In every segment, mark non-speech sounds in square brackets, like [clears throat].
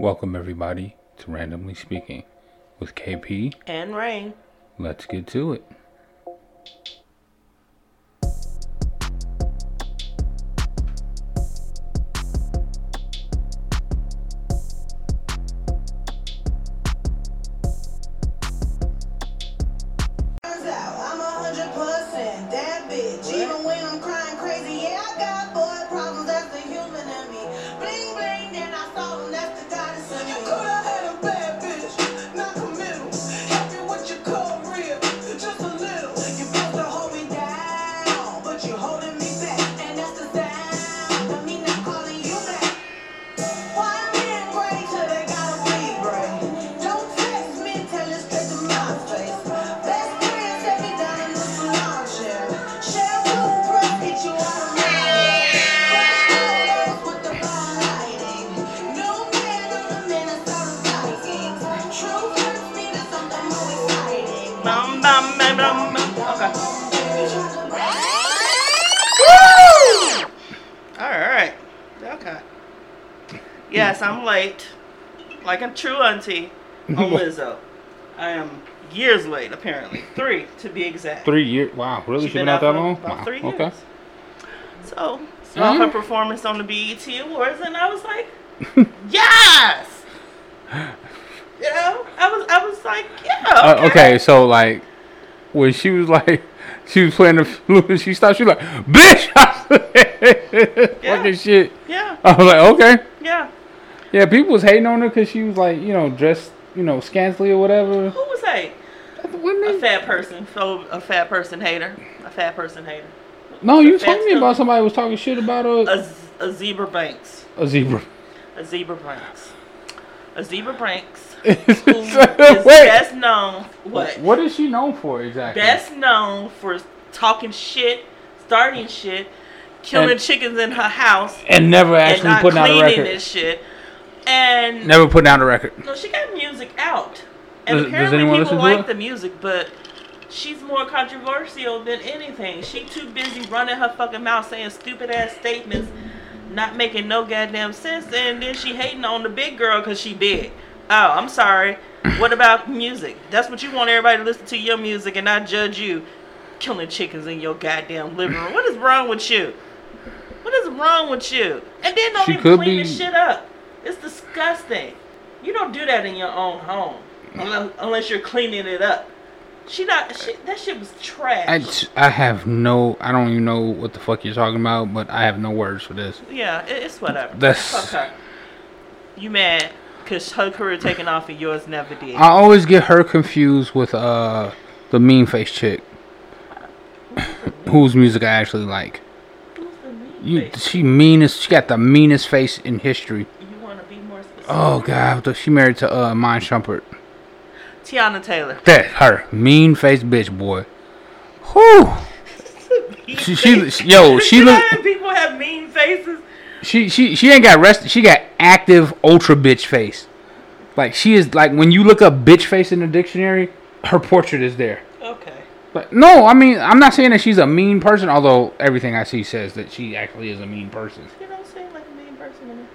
Welcome, everybody, to Randomly Speaking with KP. And rain. Let's get to it. True auntie [laughs] on Lizzo. I am years late, apparently. Three, to be exact. Three years. Wow, really? She's She been out that long? About Wow. three years. Okay. So, saw Mhm. her performance on the BET Awards, and I was like, [laughs] yes! You know, I was, I was like, yeah. Uh, Okay. okay, so like when she was like [laughs] she was playing the flute, she stopped. She was like, "Bitch!" Yeah. Fucking shit. Yeah, I was like, okay. Yeah. Yeah, people was hating on her because she was like, you know, dressed, you know, scantily or whatever. Who was that? Wasn't A fat person, so a fat person hater, a fat person hater, No, you told me stuff. about somebody was talking shit about a, a, z- Azealia Banks, a zebra. Azealia Banks, Azealia Banks, [laughs] who [laughs] is Wait, best known what? what is she known for exactly? Best known for talking shit, starting shit, killing And- chickens in her house, and never and actually not putting out a cleaning record. this shit. And Never put down a record. no, she got music out, and Does- does apparently anyone people like the music, but she's more controversial than anything. She too busy running her fucking mouth saying stupid ass statements, not making no goddamn sense, and then she hating on the big girl because she big. Oh, I'm sorry. What about music? That's what you want everybody to listen to your music and not judge you killing chickens in your goddamn living room. What is wrong with you? What is wrong with you? And then don't She even clean be- the shit up. It's disgusting. You don't do that in your own home unless, unless you're cleaning it up. She not. She, that shit was trash. I, have no, I don't even know what the fuck you're talking about, but I have no words for this. yeah, it, it's whatever. That's- Fuck her. You mad because her career taking off and yours never did. I always get her confused with uh the mean face chick, whose music I actually like. Who's the mean You, face? she meanest, she got the meanest face in history. You want to be more specific? Oh god, she married to uh Iman Shumpert. Teyana Taylor. That her mean face bitch boy. Whew. She, [laughs] she, she- yo, she You look, people have mean faces. she, she, she ain't got rest. She got active ultra bitch face. Like she is like when you look up bitch face in the dictionary, her portrait is there. Okay. But no, I mean I'm not saying that she's a mean person, although everything I see says that she actually is a mean person. You don't seem like a mean person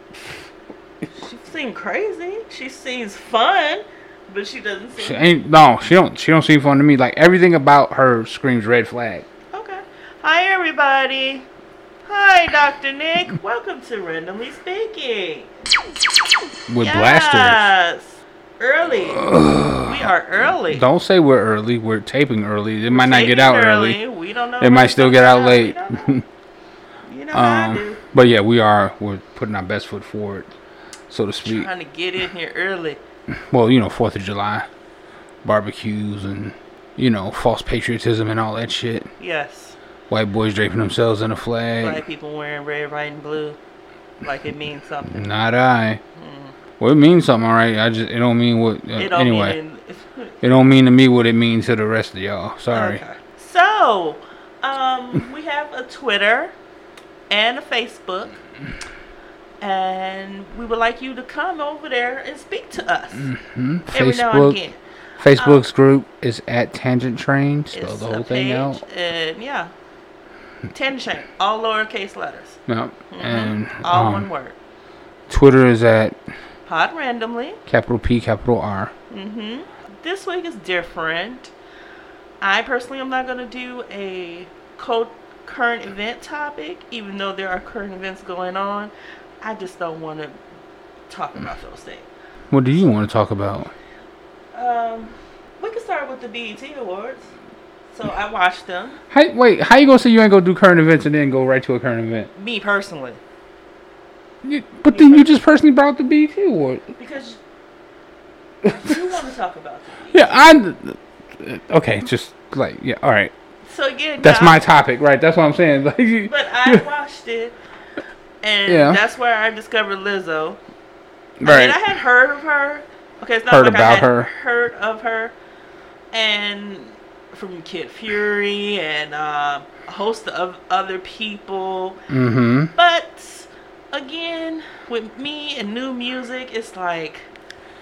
to seems crazy. She seems fun, but she doesn't seem. She ain't no, she don't she don't seem fun to me. Like everything about her screams red flag. Okay. Hi, everybody. Hi, Dr. Nick. Welcome to Randomly Speaking. With blasters. Yes. Early. we are early. Don't say we're early. We're taping early. It might not get out early. We don't know. It might still get out late. You know how I [laughs] do. um, but yeah, we are. We're putting our best foot forward, so to speak. Trying to get in here early. Well, you know, Fourth of July, barbecues, and you know, false patriotism and all that shit. Yes. White boys draping themselves in a Black flag. people wearing red, white, and blue. Like it means something. Not I. Well, it means something, all right. I just it don't mean what. Uh, It don't anyway, mean. it don't mean to me what it means to the rest of y'all. Sorry. Okay. So, um, we have a Twitter and a Facebook, and we would like you to come over there and speak to us Hmm? every now and again. Facebook's group is at Tangent Train. Spell the whole thing out. and yeah, Tension, all lowercase letters, Yep. And all um, one word. Twitter is at Pod randomly. Capital P, capital R. hmm This week is different. I personally am not going to do a co- current event topic, even though there are current events going on. I just don't want to talk about those things. What do you want to talk about? Um, we can start with the BET Awards. So I watched them. How, wait, how you gonna say you ain't gonna do current events and then go right to a current event? Me personally, You, but then you just personally brought the BET award. because you [laughs] want to talk about the Yeah, I. Okay, just like yeah, all right. So again, That's yeah, my topic, right? That's what I'm saying. [laughs] Like, you, But I watched it, and Yeah. that's where I discovered Lizzo. I right? mean, I had heard of her. Okay, it's not Heard like I about had her. heard of her, and from Kid Fury and uh, a host of other people. mm-hmm. But again, with me and new music, it's like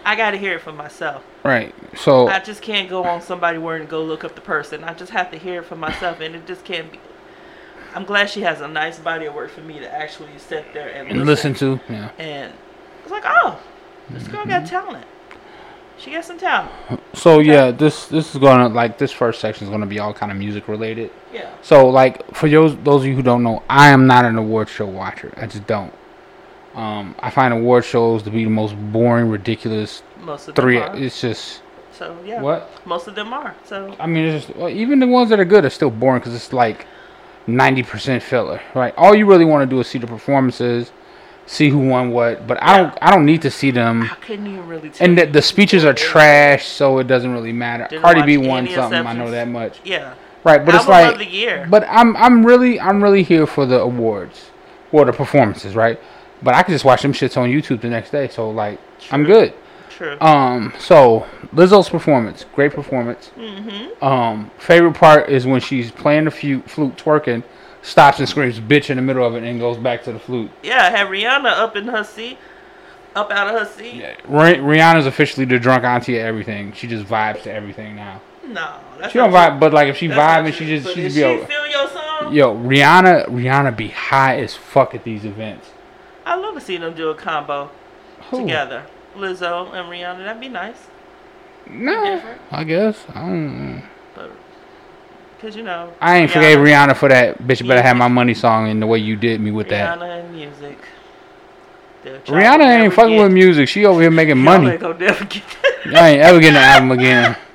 I got to hear it for myself. Right. So I just can't go on somebody word and go look up the person. I just have to hear it for myself, and it just can't be. I'm glad she has a nice body of work for me to actually sit there and and listen. listen to yeah. And it's like, oh, this girl Mm-hmm. got talent. She got some talent. So yeah, this this is gonna like this first section is gonna be all kind of music related. Yeah. So like for those those of you who don't know, I am not an award show watcher. I just don't. Um, I find award shows to be the most boring, ridiculous. Most of Three. them are. It's just So yeah. what Most of them are. So I mean. It's just well, even the ones that are good are still boring because it's like ninety percent filler. Right. All you really want to do is see the performances, see who won what. But I don't. I don't need to see them. I couldn't even really tell. And the, the speeches are trash, so it doesn't really matter. Didn't Cardi B won something. I know that much. Yeah. Right, but it's like, of the year. but I'm I'm really I'm really here for the awards or the performances, right? But I can just watch them shits on YouTube the next day, so like I'm good. True. Um, so Lizzo's performance, great performance. mm-hmm. Um, favorite part is when she's playing the flute, flute twerking, stops and screams "bitch" in the middle of it, and goes back to the flute. Yeah, I had Rihanna up in her seat, up out of her seat. Yeah, Rih- Rihanna's officially the drunk auntie of everything. She just vibes to everything now. No, that's She don't vibe, but like if she true. That's vibe not and she just But she did just be she over. feel your song? Yo, Rihanna, Rihanna be high as fuck at these events. I love to see them do a combo together. Lizzo and Rihanna, that'd be nice. No, different. I guess I don't. But because you know, I ain't Rihanna- forgave Rihanna for that bitch. You Better have my money song and the way you did me with that. Rihanna and music. They'll try to Rihanna ain't fucking get- with music. She over here making [laughs] money. ain't gonna never get I ain't ever getting an album again. [laughs]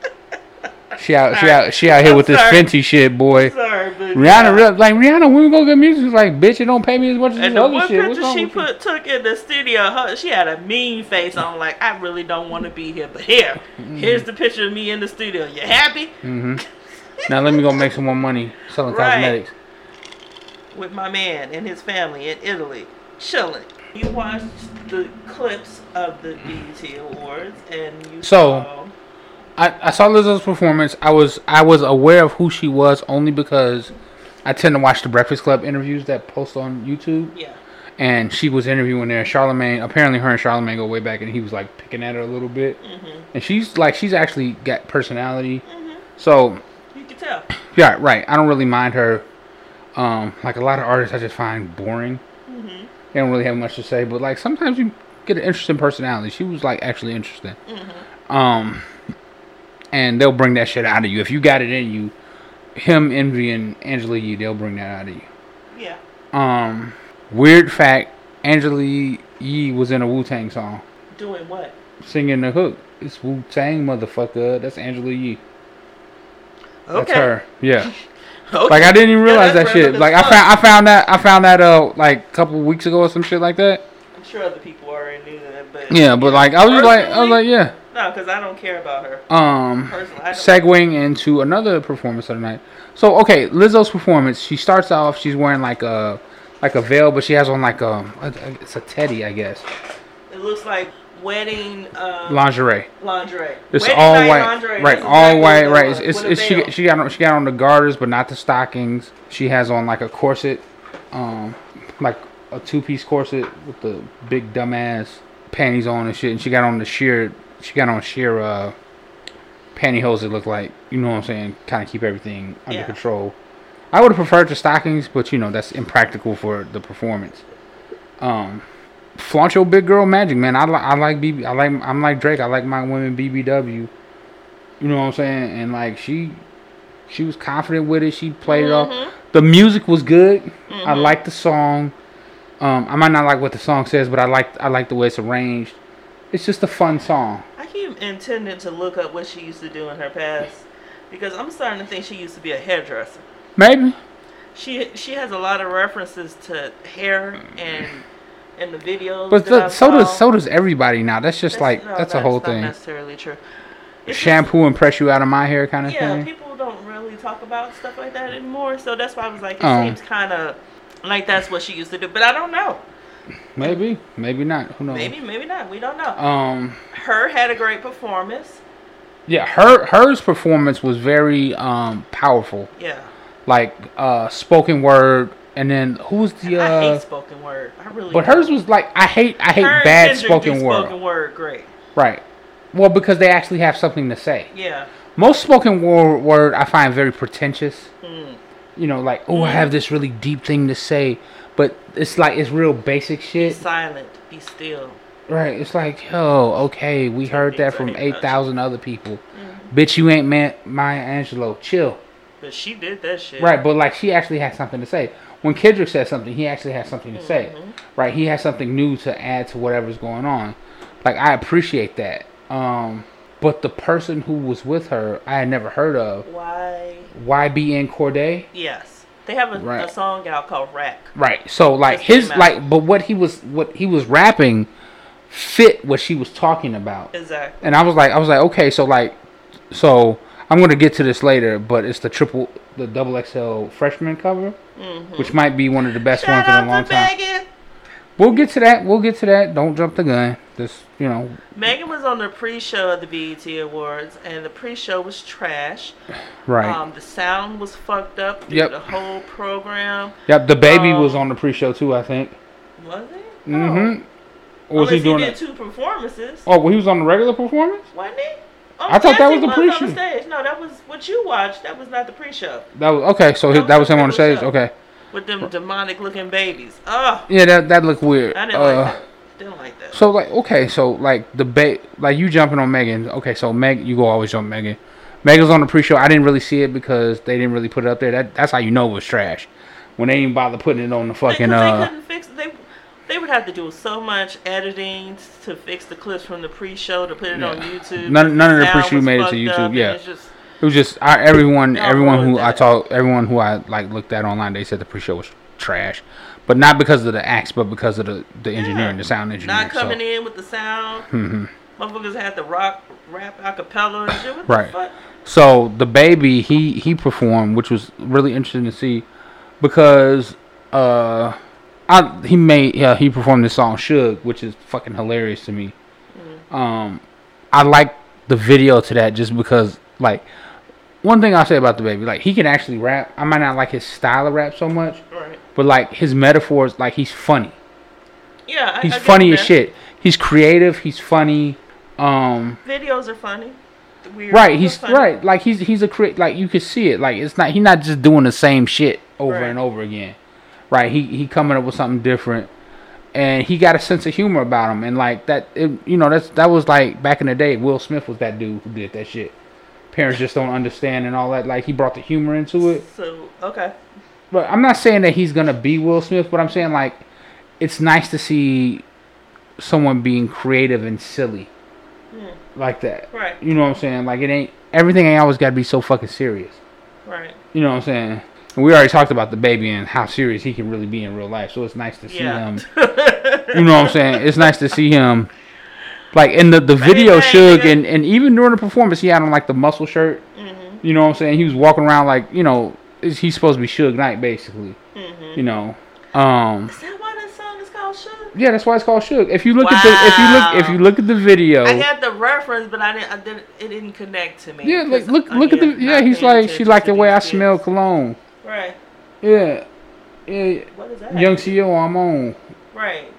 She out, she out, she out here I'm with this sorry. Fenty shit, boy. Sorry, Rihanna, real, like Rihanna, when we go get music, she's like, bitch, it don't pay me as much as And this the other one shit. What's picture she with you? put took in the studio, her, she had a mean face on, like I really don't want to be here. But here, Mm-hmm. here's the picture of me in the studio. You happy? hmm [laughs] Now let me go make some more money selling Right. cosmetics. With my man and his family in Italy, chilling. You watched the clips of the BET Awards, and you So- saw I, I saw Lizzo's performance. I was I was aware of who she was only because I tend to watch the Breakfast Club interviews that post on YouTube, yeah, and she was interviewing there. Charlemagne, apparently, her and Charlemagne go way back, and he was like picking at her a little bit. mm-hmm. And she's like, she's actually got personality. Mhm. So you can tell. yeah, right. I don't really mind her. Um, like a lot of artists, I just find boring. Mm-hmm. They don't really have much to say, but like sometimes you get an interesting personality. She was like actually interesting. Mm-hmm. Um, and they'll bring that shit out of you if you got it in you. Him envying Angela Yee, they'll bring that out of you. Yeah. Um, weird fact: Angela Yee was in a Wu Tang song, Doing what? singing the hook. It's Wu Tang, motherfucker. That's Angela Yee. Okay. That's her. Yeah. [laughs] Okay. Like I didn't even realize that's that shit. Like I found I found that I found that uh like a couple weeks ago or some shit like that. I'm sure other people already knew that, but Yeah, but like I was like I was like yeah. No, because I don't care about her Um, segueing into another performance of the night. So okay, Lizzo's performance. She starts off. She's wearing like a like a veil, but she has on like a, a it's a teddy, I guess, it looks like wedding um, lingerie. lingerie. It's Wedding all white, lingerie, right? that's All exactly white, right? It's, it's, it's she she got on she got on the garters, but not the stockings. She has on like a corset, um, like a two piece corset with the big dumbass panties on and shit. And she got on the sheer she got on sheer uh pantyhose. That looked like you know what I'm saying, kind of keep everything under Yeah. control. I would have preferred the stockings, but you know that's impractical for the performance. Um, flaunt your big girl magic, man. I like I like BB. I like I'm like Drake. I like my women BBW. You know what I'm saying? And like she, she was confident with it. She played it off. The music was good. I like the song. Um, I might not like what the song says, but I like I like the way it's arranged. It's just a fun song. Keep intending to look up what she used to do in her past because I'm starting to think she used to be a hairdresser. Maybe. She she has a lot of references to hair mm-hmm. and in the videos. But the, so does so does everybody now. That's just That's- like no, that's a whole not thing. necessarily true. It's just- Shampoo and press you out of my hair kind of yeah, thing. people don't really talk about stuff like that anymore. So that's why I was like, it Oh. seems kind of like that's what she used to do. But I don't know. Maybe, maybe not. Who knows? Maybe, maybe not. We don't know. Um. Her had a great performance. Yeah, her hers performance was very um powerful. Yeah. Like uh spoken word, and then who's the I uh? hate spoken word. I really. But do. hers was like I hate I hate Her bad spoken word. Spoken word, great. Right. Well, because they actually have something to say. Yeah. Most spoken word, word I find very pretentious. Mm. You know, like oh, I have this really deep thing to say, but it's like it's real basic shit. Be silent. Be still. Right. It's like, yo, okay, we heard that from eight thousand other people. Mm-hmm. Bitch, you ain't man Maya Angelou. Chill. But she did that shit. Right, but like she actually has something to say. When Kendrick says something, he actually has something to say. Mm-hmm. Right, he has something new to add to whatever's going on. Like I appreciate that. Um, but the person who was with her, I had never heard of. Why? YBN Cordae. Yes. They have a, Right. a song out called Rack. Right. So like his like, but what he was what he was rapping fit what she was talking about. Exactly. And I was like, I was like, okay, so like, so I'm gonna get to this later, but it's the triple, the double XL freshman cover, which might be one of the best Mm-hmm. Shout ones in a long time. Megan. We'll get to that. We'll get to that. Don't jump the gun. Just you know, Megan was on the pre-show of the BET Awards, and the pre-show was trash. right? Um, the sound was fucked up through Yep. the whole program. yep. The baby was um, on the pre-show too. I think. Was it? Mm-hmm. Oh. Or was he doing did it? two performances, Oh, well, he was on the regular performance. wasn't he? Oh, I thought that was the pre-show. stage. No, that was what you watched. That was not the pre-show That was okay. So That that, was was him on the stage. show. Okay. with them demonic-looking babies. Oh, Yeah, that that looked weird. I didn't Uh, like that. Didn't like that. So like okay, so like the ba- like you jumping on Megan. Okay, so Meg, you go always jump Megan. Megan's on the pre-show. I didn't really see it because they didn't really put it up there. That that's how you know it was trash. When they didn't bother putting it on the fucking they uh. couldn't fix they they would have to do so much editing to fix the clips from the pre-show to put it on YouTube. None- none of the pre-show made it to YouTube, yeah. just- It was just I, everyone everyone who I talked everyone who I like looked at online. They said the pre-show was trash, but not because of the acts, but because of the the engineering, the sound engineering. not coming so. in with the sound. Mm-hmm. Motherfuckers had to rock, rap a cappella and shit. What Right. the? So the baby he he performed, which was really interesting to see, because uh, I he made yeah he performed this song "Suge," which is fucking hilarious to me. Um, I like the video to that just because like one thing I'll say about the baby, like he can actually rap. I might not like his style of rap so much, Right. But like his metaphors, like he's funny. Yeah. I, He's I funny as shit. He's creative. He's funny. Um, Videos are funny. Weird, right. He's funny. right. Like he's he's a create. Like you could see it. Like it's not. He's not just doing the same shit over Right. and over again. Right. He he coming up with something different, and he got a sense of humor about him. And like that, it, you know, that's that was like back in the day. Will Smith was that dude who did that shit. Parents just don't understand and all that. Like he brought the humor into it. So okay. But I'm not saying that he's gonna be Will Smith, but I'm saying like it's nice to see someone being creative and silly like that. Right. You know what I'm saying? Like it ain't everything ain't always gotta be so fucking serious. Right. You know what I'm saying? And we already talked about the baby and how serious he can really be in real life. So it's nice to see Yeah. him. [laughs] You know what I'm saying? It's nice to see him. Like in the, the video bang, Suge and, and even during the performance he had on like the muscle shirt. Mm-hmm. You know what I'm saying? He was walking around like, you know, he's supposed to be Suge Knight basically. Mm-hmm. You know. Um Is that why that song is called Sugar? yeah, that's why it's called Suge. If you look at the if you look if you look at the video I had the reference, but I didn't. I didn't. It didn't connect to me. Yeah, like look look at the yeah, he's like she liked the way I smell cologne. Right. Yeah. Yeah. What is that? Young CEO, I'm on. Right.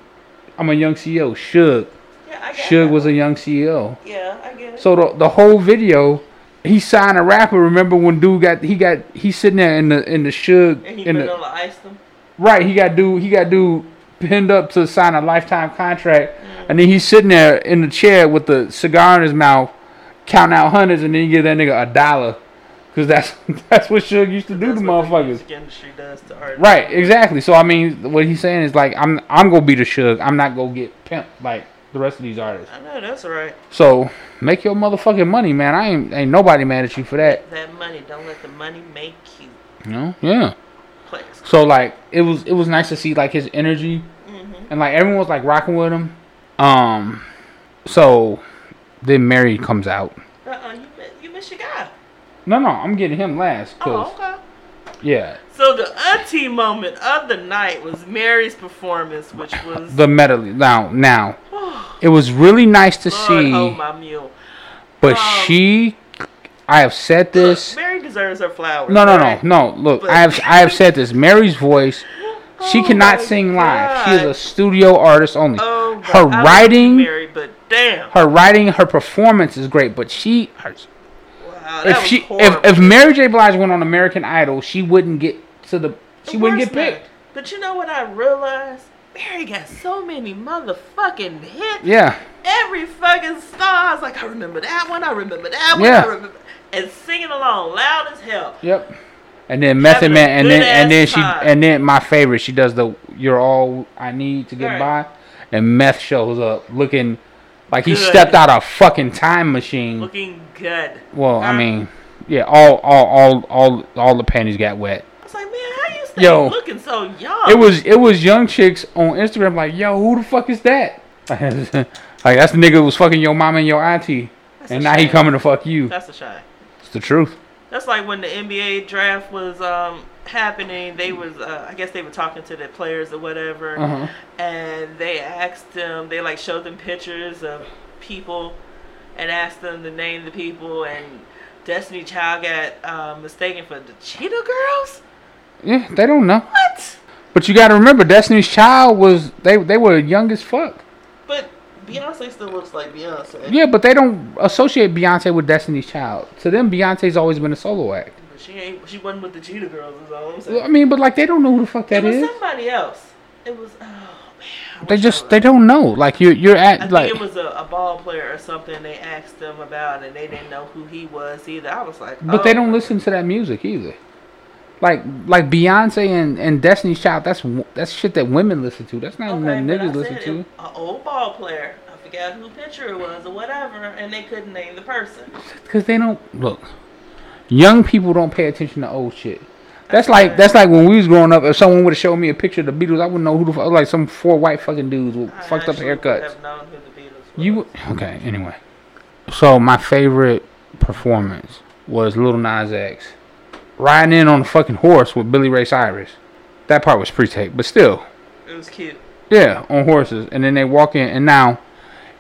I'm a young CEO. Suge. Yeah, I get Suge was a young CEO. Yeah, I get it. So the the whole video, he signed a rapper. Remember when dude got he got he's sitting there in the in the Suge and he in the on the ice them. right. He got dude he got dude pinned up to sign a lifetime contract, mm. and then he's sitting there in the chair with the cigar in his mouth, counting out hundreds, and then you give that nigga a dollar, cause that's [laughs] that's what Suge used to do to motherfuckers. to. Right, exactly. So I mean, what he's saying is like, I'm I'm gonna be the Suge. I'm not gonna get pimped like the rest of these artists. I know that's right. So make your motherfucking money, man. I ain't ain't nobody mad at you for that. That money, don't let the money make you. You know? Yeah. Please. So like it was it was nice to see like his energy Mm-hmm. and like everyone was like rocking with him. Um so then Mary comes out. Uh-uh, you, mi- you miss your guy. No, no, I'm getting him last cuz Oh, okay. yeah, So the auntie moment of the night was Mary's performance, which was the medley. Now, now [sighs] it was really nice to Lord, see oh my mule. but um, she I have said this Look, Mary deserves her flowers. No, no, right? no, no. Look, But- I have I have said this. Mary's voice, she Oh cannot sing live. She is a studio artist only. Oh, God, her I writing, Mary, but damn. her writing, her performance is great. But she, her, wow, that if she, if, if Mary J. Blige went on American Idol, she wouldn't get to the, she The wouldn't get picked. part- But you know what I realized? Mary got so many motherfucking hits. Yeah, Every fucking star, I was like, I remember that one, I remember that one, Yeah. I remember. And singing along loud as hell. yep. And then Method Man, and then and then she, time. and then my favorite, she does the "You're All I Need to Get Right. By," and Meth shows up looking like he Good. stepped out of a fucking time machine. Looking good. Well, I mean, yeah, all, all, all, all, all the panties got wet. Was like, man, how you stay Yo. looking so young? It was, it was young chicks on Instagram like, yo, who the fuck is that? [laughs] like that's the nigga who was fucking your mom and your auntie, That's and now he coming to fuck you. That's a shame. It's the truth. That's like when the NBA draft was um, happening. They was, uh, I guess they were talking to the players or whatever, Uh-huh. and they asked them. They like showed them pictures of people, and asked them to name the people. And Destiny Child got uh, mistaken for the Cheetah Girls. Yeah, they don't know. What? But you got to remember, Destiny's Child was they, they were young as fuck. But Beyonce still looks like Beyonce. Yeah, but they don't associate Beyonce with Destiny's Child. To them, Beyonce's always been a solo act. But she ain't. She wasn't with the Cheetah Girls. Is all I'm saying. I mean, but like they don't know who the fuck that it was is. somebody else. It was. Oh man. They just they don't know. Like you're you're I at think like it was a, a ball player or something they asked them about and they didn't know who he was either. I was like, But they oh. don't listen to that music either. Like like Beyonce and, and Destiny's Child, that's that's shit that women listen to. That's not Okay, nothing niggas listen to. An old ball player. I forgot who pitcher it was or whatever, and they couldn't name the person. Cause they don't look. Young people don't pay attention to old shit. That's like that's like when we was growing up. If someone would have showed me a picture of the Beatles, I wouldn't know who the fuck. Like some four white fucking dudes with I fucked up haircuts. Have known who the Beatles. You okay? Anyway, so my favorite performance was Little Nas X riding in on a fucking horse with Billy Ray Cyrus. That part was pre-taped, but still, It was cute. yeah, on horses. And then they walk in, and now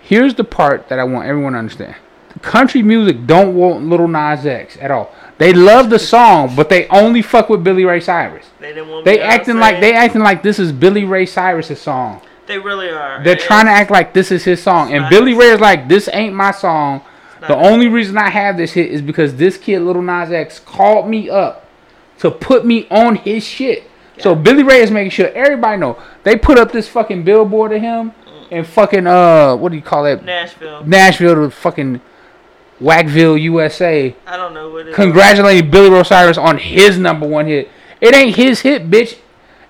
here's the part that I want everyone to understand: the country music don't want Little Nas X at all. They love the [laughs] song, but they only fuck with Billy Ray Cyrus. They didn't want. They acting like they acting like this is Billy Ray Cyrus's song. They really are. They're And trying to act like this is his song. And Billy his- Ray is like, this ain't my song. The only reason I have this hit is because this kid, Little Nas X, called me up to put me on his shit. So Billy Ray is making sure everybody know. They put up this fucking billboard of him in fucking uh what do you call that? Nashville. Nashville to fucking Wackville, USA. I don't know what it is. Congratulating Billy Ray Cyrus on his number one hit. It ain't his hit, bitch.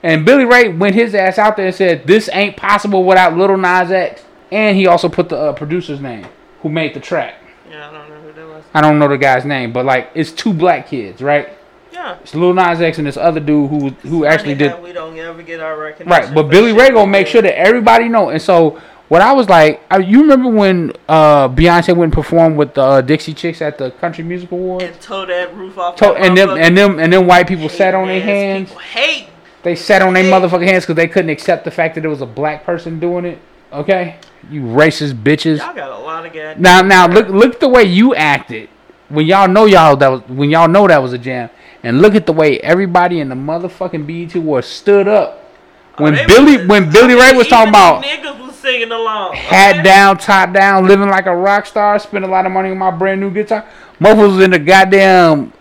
And Billy Ray went his ass out there and said, "This ain't possible without Little Nas X." And he also put the uh, producer's name, who made the track. Yeah, I don't know who that was. I don't know the guy's name, but like it's two black kids, right? Yeah. It's Lil Nas X and this other dude who who actually Funny did We don't ever get our recognition. right. But Billy Ray gonna make sure that everybody know. And so what I was like, I, you remember when uh, Beyonce went and performed with the uh, Dixie Chicks at the Country Music Awards? and tore that roof off. To- and them and them and them white people Hate sat on their hands. Hate. They sat on their motherfucking hands because they couldn't accept the fact that it was a black person doing it. Okay, you racist bitches. Y'all got a lot of. Now, now look, look the way you acted when y'all know y'all that was when y'all know that was a jam, and look at the way everybody in the motherfucking BET Awards stood up oh, when Oh, Billy was- when Billy I mean, Ray was talking about niggas was singing along. hat okay? down, top down, living like a rock star, spend a lot of money on my brand new guitar. Motherfuckers was in the goddamn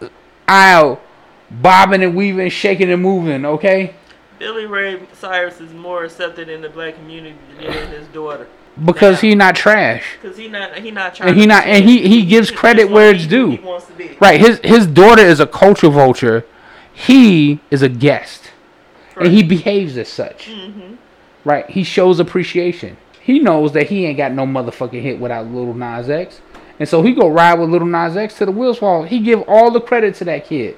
aisle, bobbing and weaving, shaking and moving. Okay. Billy Ray Cyrus is more accepted in the black community than his daughter. because Yeah. he not trash. Cause he not he not trying. And he not- and he- he gives credit where it's due. He wants to be. Right, his his daughter is a culture vulture. He is a guest, and he behaves as such. Mm-hmm. Right, he shows appreciation. He knows that he ain't got no motherfucking hit without Little Nas X, and so he go ride with Little Nas X to the wheels fall. He give all the credit to that kid,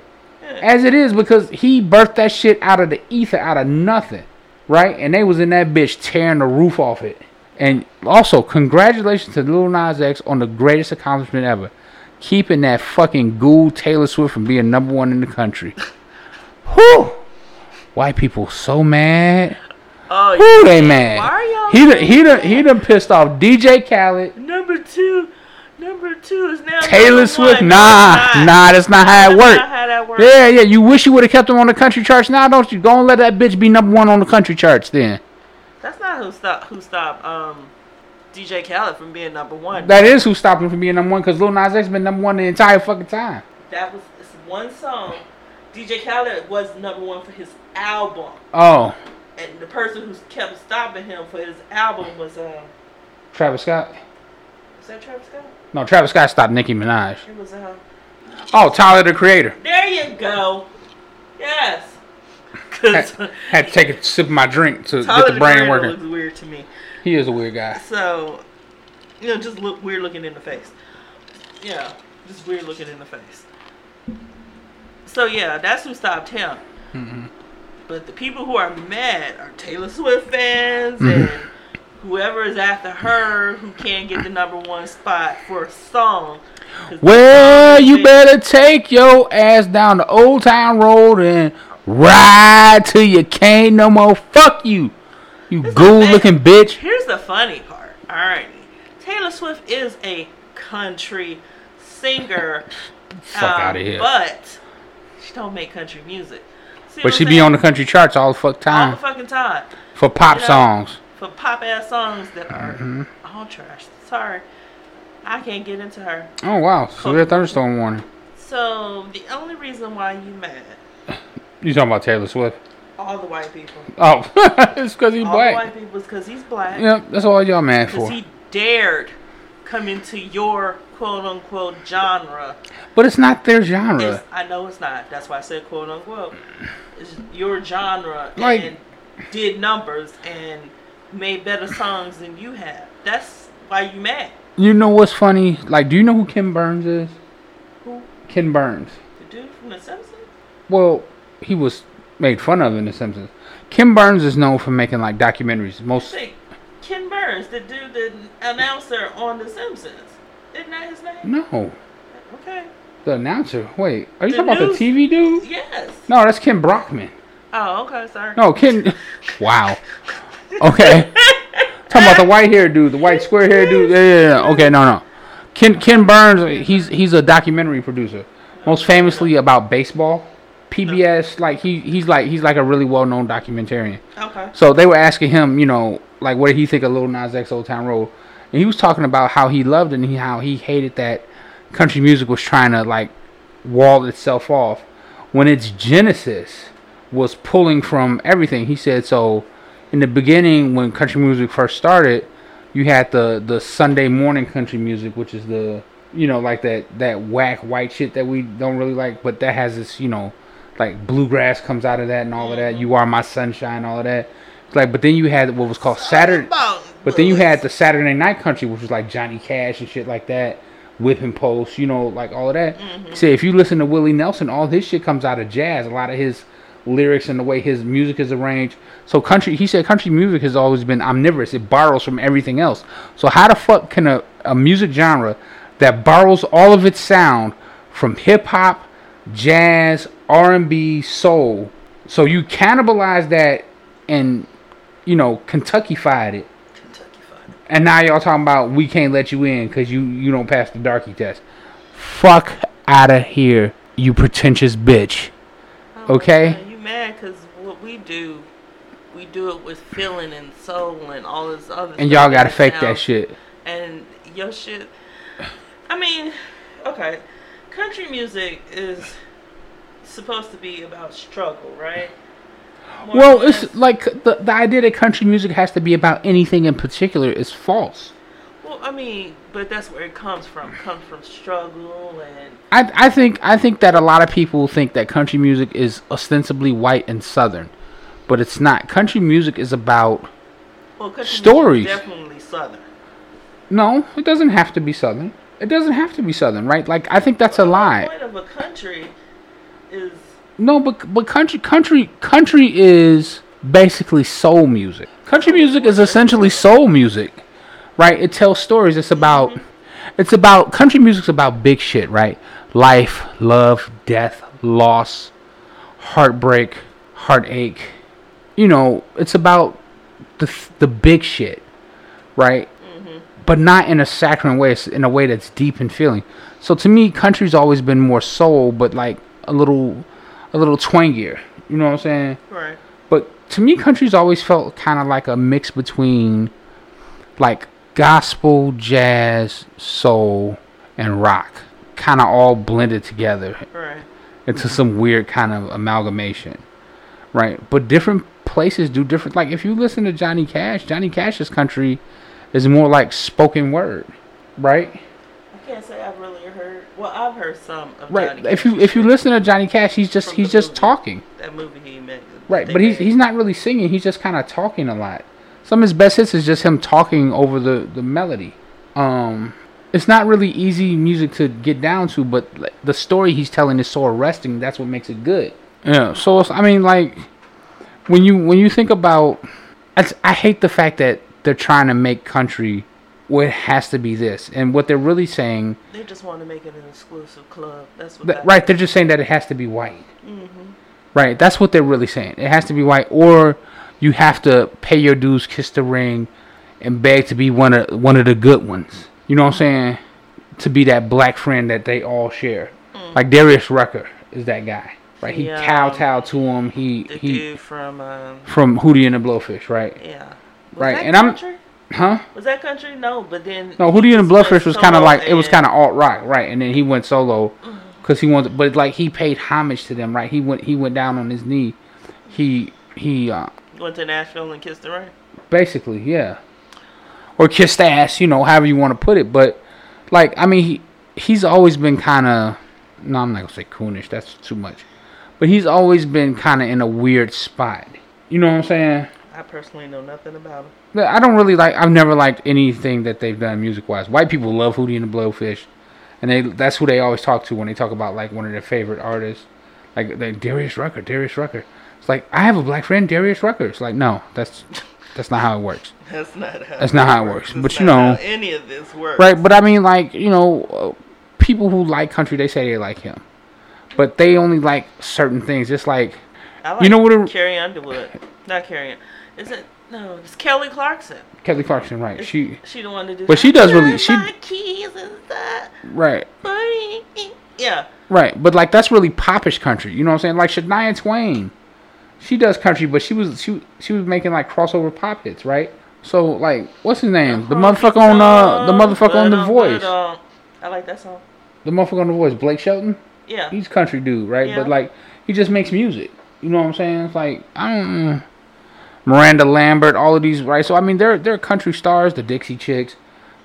as it is because he birthed that shit out of the ether, out of nothing. Right, and they was in that bitch tearing the roof off it. And also, congratulations to Lil Nas X on the greatest accomplishment ever. Keeping that fucking ghoul Taylor Swift from being number one in the country. [laughs] Whew! White people so mad. Oh, Whew, they mad. Why are y'all? He done, he done, he done pissed off DJ Khaled, Number two, number two is now Taylor Swift. one. Nah, not. nah, that's not how it That's worked. not how that works. Yeah, yeah. You wish you would have kept him on the country charts. Now, don't you? Go and let that bitch be number one on the country charts. Then That's not who stopped. Who stopped? Um, DJ Khaled from being number one. that is who stopped him from being number one. Because Lil Nas X been number one the entire fucking time. That was it's one song. DJ Khaled was number one for his album, Oh, and the person who kept stopping him for his album was uh, Travis Scott. was that Travis Scott? No, Travis Scott stopped Nicki Minaj. It was uh. Oh, Tyler the Creator. There you go. Yes. Had, had to take a sip of my drink to Tyler get the the brain Creator working. looks weird to me. He is a weird guy. So, you know, just look weird looking in the face. Yeah, just weird looking in the face. So yeah, that's who stopped him. Mm-hmm. But the people who are mad are Taylor Swift fans Mhm. and whoever is after her who can't get the number one spot for a song. Well, you better take your ass down the old town road and ride till you can't no more. Fuck you, you ghoul looking bitch. Here's the funny part. All right, Taylor Swift is a country singer. [laughs] Fuck um, outta here. But she don't make country music. See But she I'm be on the country charts all the fuck time. all the fucking time for pop You know? songs. For pop ass songs that are Mm-hmm. all trash. Sorry, I can't get into her. Oh wow, severe thunderstorm warning. So the only reason why you mad, You talking about Taylor Swift? all the white people, Oh, [laughs] it's because he's all the black. white people, is because he's black. Yep, that's all y'all mad Because for. he dared come into your quote unquote genre. But it's not their genre. It's, I know it's not. That's why I said quote unquote. It's your genre Like- and did numbers and made better songs than you have. That's why you mad. You know what's funny? Like, do you know who Ken Burns is? Who? Ken Burns. The dude from The Simpsons? Well, he was made fun of in The Simpsons. Ken Burns is known for making like documentaries. Most Say, Ken Burns, the dude, the announcer on The Simpsons. Isn't that his name? no, Okay. the announcer. Wait, are you The talking about the TV dude? Yes. No, that's Kent Brockman. Oh, okay, sorry. No, Ken. [laughs] wow. [laughs] Okay. talking about the white hair dude, the white square hair dude. Yeah, yeah, yeah. Okay, no, no. Ken Ken Burns. He's he's a documentary producer, most famously about baseball. PBS, like he he's like he's like a really well known documentarian. Okay. So they were asking him, you know, like what did he think of Lil Nas X Old Town Road, and he was talking about how he loved it and he, how he hated that country music was trying to like wall itself off when its genesis was pulling from everything. He said so. In the beginning, when country music first started, you had the the Sunday morning country music, which is the you know like that that whack white shit that we don't really like, but that has this you know like bluegrass comes out of that and all of that. You are my sunshine, all of that. It's like, but then you had what was called Saturday. But then you had the Saturday night country, which was like Johnny Cash and shit like that, Whipping Post, you know, like all of that. Say if you listen to Willie Nelson, all his shit comes out of jazz. A lot of his lyrics and the way his music is arranged. So country, he said country music has always been omnivorous. It borrows from everything else. So how the fuck can a, a music genre that borrows all of its sound from hip hop, jazz, R and B, soul, so you cannibalize that and you know Kentuckyfied it Kentucky Fried. and now y'all talking about we can't let you in because you you don't pass the darky test. Fuck out of here, you pretentious bitch. Oh, Okay. Mad because what we do, we do it with feeling and soul and all this other. And y'all gotta fake that shit. And your shit. I mean, okay, country music is supposed to be about struggle, right? More Well, it's like the the idea that country music has to be about anything in particular is false. Well, I mean, but that's where it comes from. Comes from struggle and I I think I think that a lot of people think that country music is ostensibly white and southern, but it's not. Country music is about well, country music is Stories. definitely southern. no, it doesn't have to be southern. It doesn't have to be southern, right? Like I think that's a lie. The point of a country is No, but but country country country is basically soul music. Country music is essentially soul music, right? It tells stories. It's about mm-hmm. it's about country music's about big shit, right? Life, love, death, loss, heartbreak, heartache. You know, it's about the the big shit, right? Mm-hmm. But not in a saccharine way. It's in a way that's deep and feeling. So to me, country's always been more soul, but like a little, a little twangier. You know what I'm saying? right. But to me, country's always felt kind of like a mix between, like gospel, jazz, soul, and rock, kind of all blended together Right. into some weird kind of amalgamation, right? But different places do different. Like if you listen to Johnny Cash, Johnny Cash's country is more like spoken word, right? I can't say I've really heard. Well, I've heard some of Right. Johnny If you if you listen to Johnny Cash, he's just he's just movie. talking, that movie he made. right? But he's made. he's not really singing. He's just kind of talking a lot. Some of his best hits is just him talking over the the melody. Um, it's not really easy music to get down to, but like, the story he's telling is so arresting. That's what makes it good. Yeah. So it's, I mean, like when you when you think about, I, I hate the fact that they're trying to make country where it has to be this, and what they're really saying, They just want to make it an exclusive club. That's what. that, that- right? They're just saying that it has to be white. Mhm. Right, that's what they're really saying. It has to be white, or you have to pay your dues, kiss the ring, and beg to be one of one of the good ones. You know what I'm saying? To be that black friend that they all share. Like Darius Rucker is that guy, right? He Mm. Yeah. kowtowed to him. He The he dude from um, from Hootie and the Blowfish, right? yeah. Was Right, That and I'm- country? Huh? Was that country? No, but then. No, Hootie and the Blowfish was kind of like it was kind of alt rock, right? And then he went solo because he wanted, but like he paid homage to them, right? He went he went down on his knee. He he uh, went to Nashville and kissed the ring. Basically, yeah. Or kissed ass, you know, however you want to put it. But like, I mean, he he's always been kind of. No, I'm not gonna say coonish. That's too much. But he's always been kind of in a weird spot. You know what I'm saying? I personally know nothing about him. I don't really like. I've never liked anything that they've done music wise. White people love Hootie and the Blowfish, and they that's who they always talk to when they talk about like one of their favorite artists, like, like Darius Rucker. Darius Rucker. It's like I have a black friend, Darius Rucker. It's like no, that's that's not how it works. [laughs] That's not how. That's not how it works, That's but you know- any of this works. Right, but I mean, like you know, uh, people who like country, they say they like him, but they only like certain things. Just like like you know what a- Carrie Underwood. Not Carrie. Is it? No, it's Kelly Clarkson. Kelly Clarkson, right? She She the one to do. But she does really- she- my keys and that. right, Yeah. right, but like that's really popish country. You know what I'm saying? Like Shania Twain, she does country, but she was she she was making like crossover pop hits, right? So like, what's his name? The motherfucker on uh the motherfucker on the Voice, I like that song. the motherfucker on the Voice, Blake Shelton. Yeah. He's country dude, right? Yeah. But like he just makes music. You know what I'm saying? It's like I don't Miranda Lambert, all of these, right? So I mean they're they're country stars, the Dixie Chicks,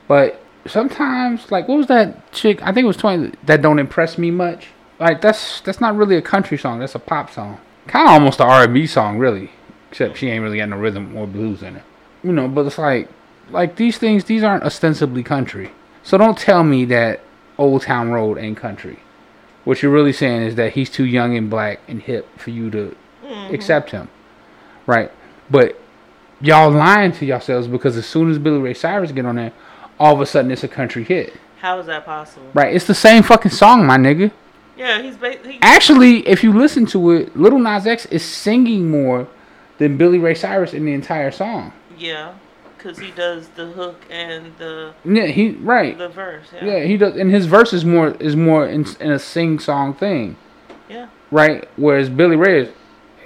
but sometimes like what was that chick? I think it was twenty that don't impress me much. Like that's that's not really a country song. That's a pop song. Kind of almost an R&B song, really. Except she ain't really got no rhythm or blues in it. You know, but it's like like these things. These aren't ostensibly country. So don't tell me that Old Town Road ain't country. What you're really saying is that he's too young and black and hip for you to mm-hmm. accept him, right? But y'all lying to yourselves because as soon as Billy Ray Cyrus get on there, all of a sudden it's a country hit, How is that possible? right? It's the same fucking song, my nigga. Yeah, he's ba- he, Actually, if you listen to it, Little Nas X is singing more than Billy Ray Cyrus in the entire song. yeah, because he does the hook and the Yeah, he right. the verse. Yeah. Yeah, he does, and his verse is more is more in, in a sing song thing. Yeah. right? Whereas Billy Ray is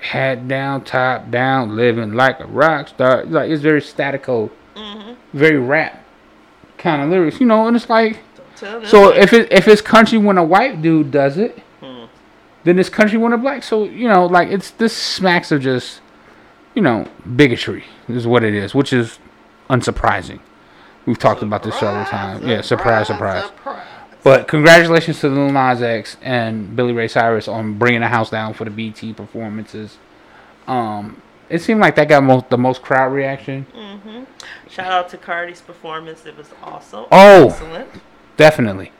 hat down, top down, living like a rock star. Like it's very statico, Mhm. very rap kind of lyrics, you know. And it's like, tell so if it if it's country when a white dude does it, Hmm. then it's country when a black. So you know, like it's this smacks of just you know, bigotry is what it is, which is unsurprising. We've talked about this several times. Yeah, surprise, surprise. surprise. But congratulations to Lil Nas X and Billy Ray Cyrus on bringing the house down for the BT performances. Um, it seemed like that got most the most crowd reaction. Mm-hmm. Shout out to Cardi's performance. It was also Oh. excellent. Definitely.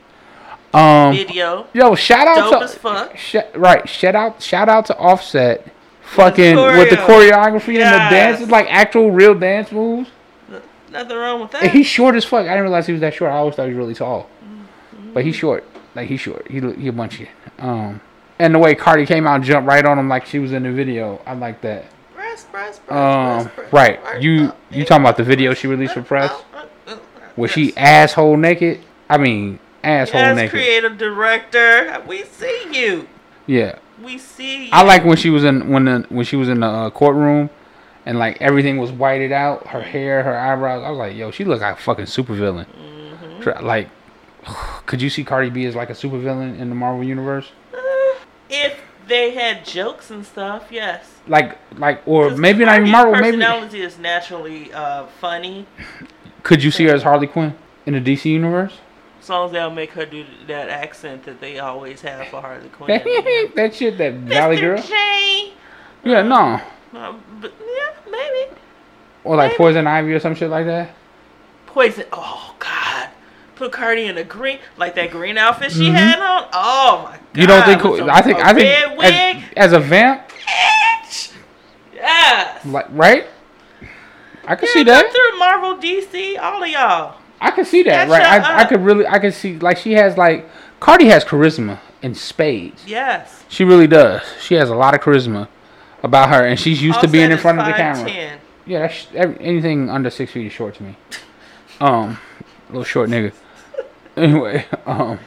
Um, Video. yo, shout out Dope to as fuck. sh- right. Shout out, shout out to Offset. Fucking with the choreo. choreography and the Yes. dances, like actual real dance moves. Nothing wrong with that. And he's short as fuck. I didn't realize he was that short. I always thought he was really tall. Mm-hmm. But he's short. Like he's short. He he a bunchy. Um, and the way Cardi came out, and jumped right on him like she was in the video. I like that. Press, press, press, Um, press, press, right. press, You you talking about the video she released for press? Was she asshole naked? I mean, asshole Yes, naked. creative director. We see you. Yeah. We see you. I like when she was in when the when she was in the uh, courtroom, and like everything was whited out, her hair, her eyebrows. I was like, yo, she look like a fucking supervillain. Mm-hmm. Like, [sighs] could you see Cardi B as like a supervillain in the Marvel universe? Uh, if they had jokes and stuff, yes. Like, like, or maybe not even Marvel. Maybe personality is naturally uh, funny. could you see her as Harley Quinn in the DC universe? As long as they'll make her do that accent that they always have for Harley [laughs] Quinn. that shit, that Valley Mr. Girl. J. Yeah, no. Um, but yeah, maybe. Or like Maybe. Poison Ivy or some shit like that. Poison. Oh God. Put Cardi in a green, like that green outfit she Mhm. had on. Oh my God. You don't think? with a- I think. a I think red wig. as, as a vamp, Bitch. Yes. like right. I can Yeah, see come that. through Marvel, DC, all of y'all. I could see that. Right. I, I could really. I could see like she has like Cardi has charisma in spades. Yes. She really does. She has a lot of charisma about her, and she's used to being in front of the camera. 5'10". Yeah, that's, every, anything under six feet is short to me. [laughs] Um, little short nigga. Anyway, um,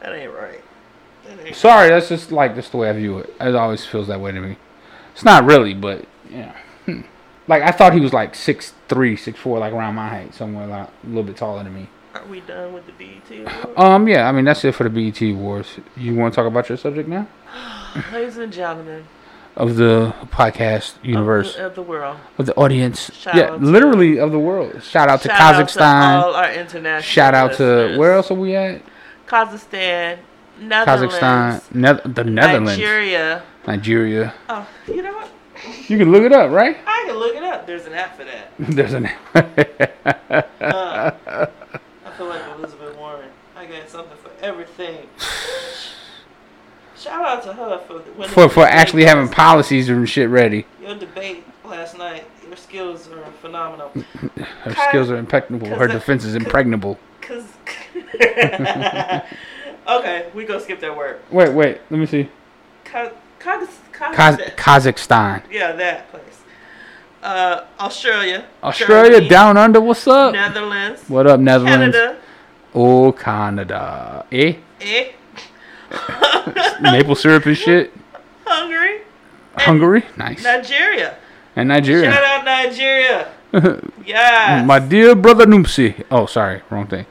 That ain't right. That ain't sorry, that's just like just the way I view it. It always feels that way to me. It's not really, but yeah. Like I thought he was like six three, six four, like around my height, somewhere like, a little bit taller than me. Are we done with the BET? Awards? Um, yeah, I mean that's it for the BET Awards. You want to talk about your subject now [sighs] Ladies and gentlemen of the podcast of universe the, of the world. of the audience? Shout yeah, out to- literally of the world. Shout out to Shout out Kazakhstan. all our international Shout out to where else are we at? Kazakhstan, Netherlands, Kazakhstan, ne- the Netherlands, Nigeria. Nigeria. Oh, you know what? You can look it up, right? I can look it up. There's an app for that. [laughs] There's an. Uh, I feel like Elizabeth Warren. I got something for everything. Shout out to her for for for actually having policies and shit ready. your debate last night. Your skills are phenomenal. [laughs] Her skills are impeccable. Her defense is impregnable. Cause. [laughs] okay, we gonna skip that word. Wait, wait. Let me see. Ka- Kaz- Kaz- Kazakhstan. Yeah, that place. Uh, Australia. Australia, Germany, down under. What's up? Netherlands. What up, Netherlands? Canada. Oh, Canada. Eh? Eh. [laughs] Maple syrup and shit. Hungary. Hungary, nice. Nigeria. And Nigeria. Shout out Nigeria. [laughs] Yes. My dear brother Noopsy. Oh, sorry, wrong thing.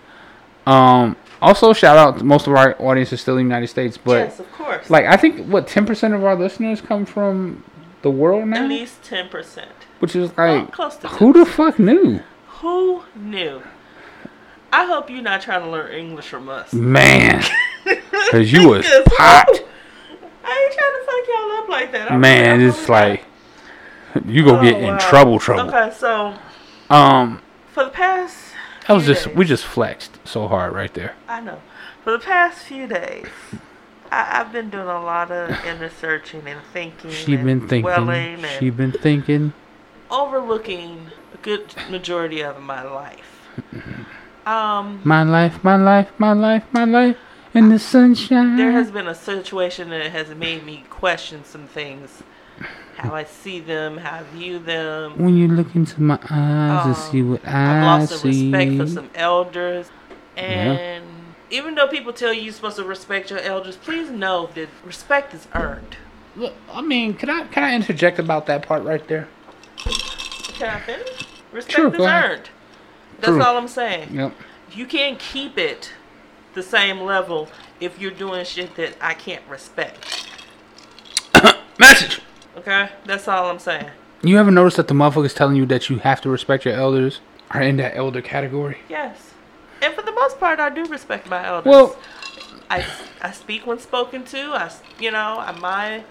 Um. Also, shout out. To most of our audience is still in the United States, but yes, of course. like I think what ten percent of our listeners come from the world now, At least ten percent. which is Oh, like close to who the fuck knew? Who knew? I hope you're not trying to learn English from us. Man, [laughs] cause you was hot. I ain't trying to fuck y'all up like that. I'm Man, really- it's like you go get Oh, in wow. trouble, trouble. Okay, so Um, for the past that was just days- we just flexed so hard right there. I know. For the past few days, I, I've been doing a lot of inner searching and thinking. She's been thinking. dwelling She's been thinking. overlooking a good majority of my life. Um, My life, my life, my life, my life in the sunshine. there has been a situation that has made me question some things. How I see them, how I view them. when you look into my eyes to Um, see what I've I lost the see. respect for some elders. And even though people tell you you're supposed to respect your elders, please know that respect is earned. Look, I mean, can I can I interject about that part right there? Can I finish? Respect Sure, is earned. That's True. all I'm saying. Yep. You can't keep it the same level if you're doing shit that I can't respect. [coughs] Message. Okay? That's all I'm saying. You ever notice that the motherfuckers telling you that you have to respect your elders are in that elder category? Yes. And for the most part, I do respect my elders. Well- I, I speak when spoken to. I, you know, I mind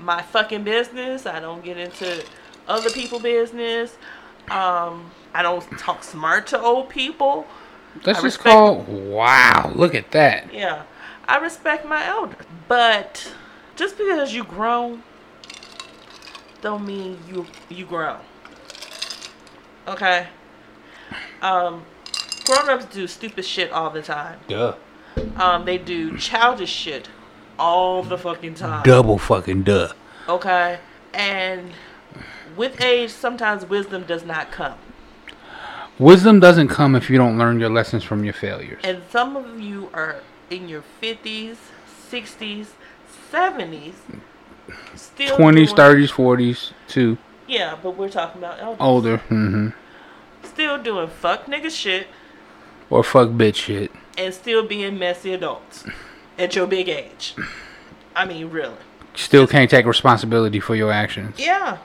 my fucking business. I don't get into other people' business. Um, I don't talk smart to old people. That's I just respect- called wow. Look at that. Yeah, I respect my elders. But just because you grown, don't mean you you grown. Okay. Um, grown ups do stupid shit all the time. Duh. Um, they do childish shit all the fucking time. Double fucking duh. Okay, and with age, sometimes wisdom does not come. Wisdom doesn't come if you don't learn your lessons from your failures. And some of you are in your 50s, 60s, 70s, still Twenties, doing- thirties, forties, too Yeah, but we're talking about elders. older. Mm-hmm. Still doing fuck nigga shit Or fuck bitch shit. and still being messy adults at your big age. I mean, really. Still can't take responsibility for your actions. Yeah,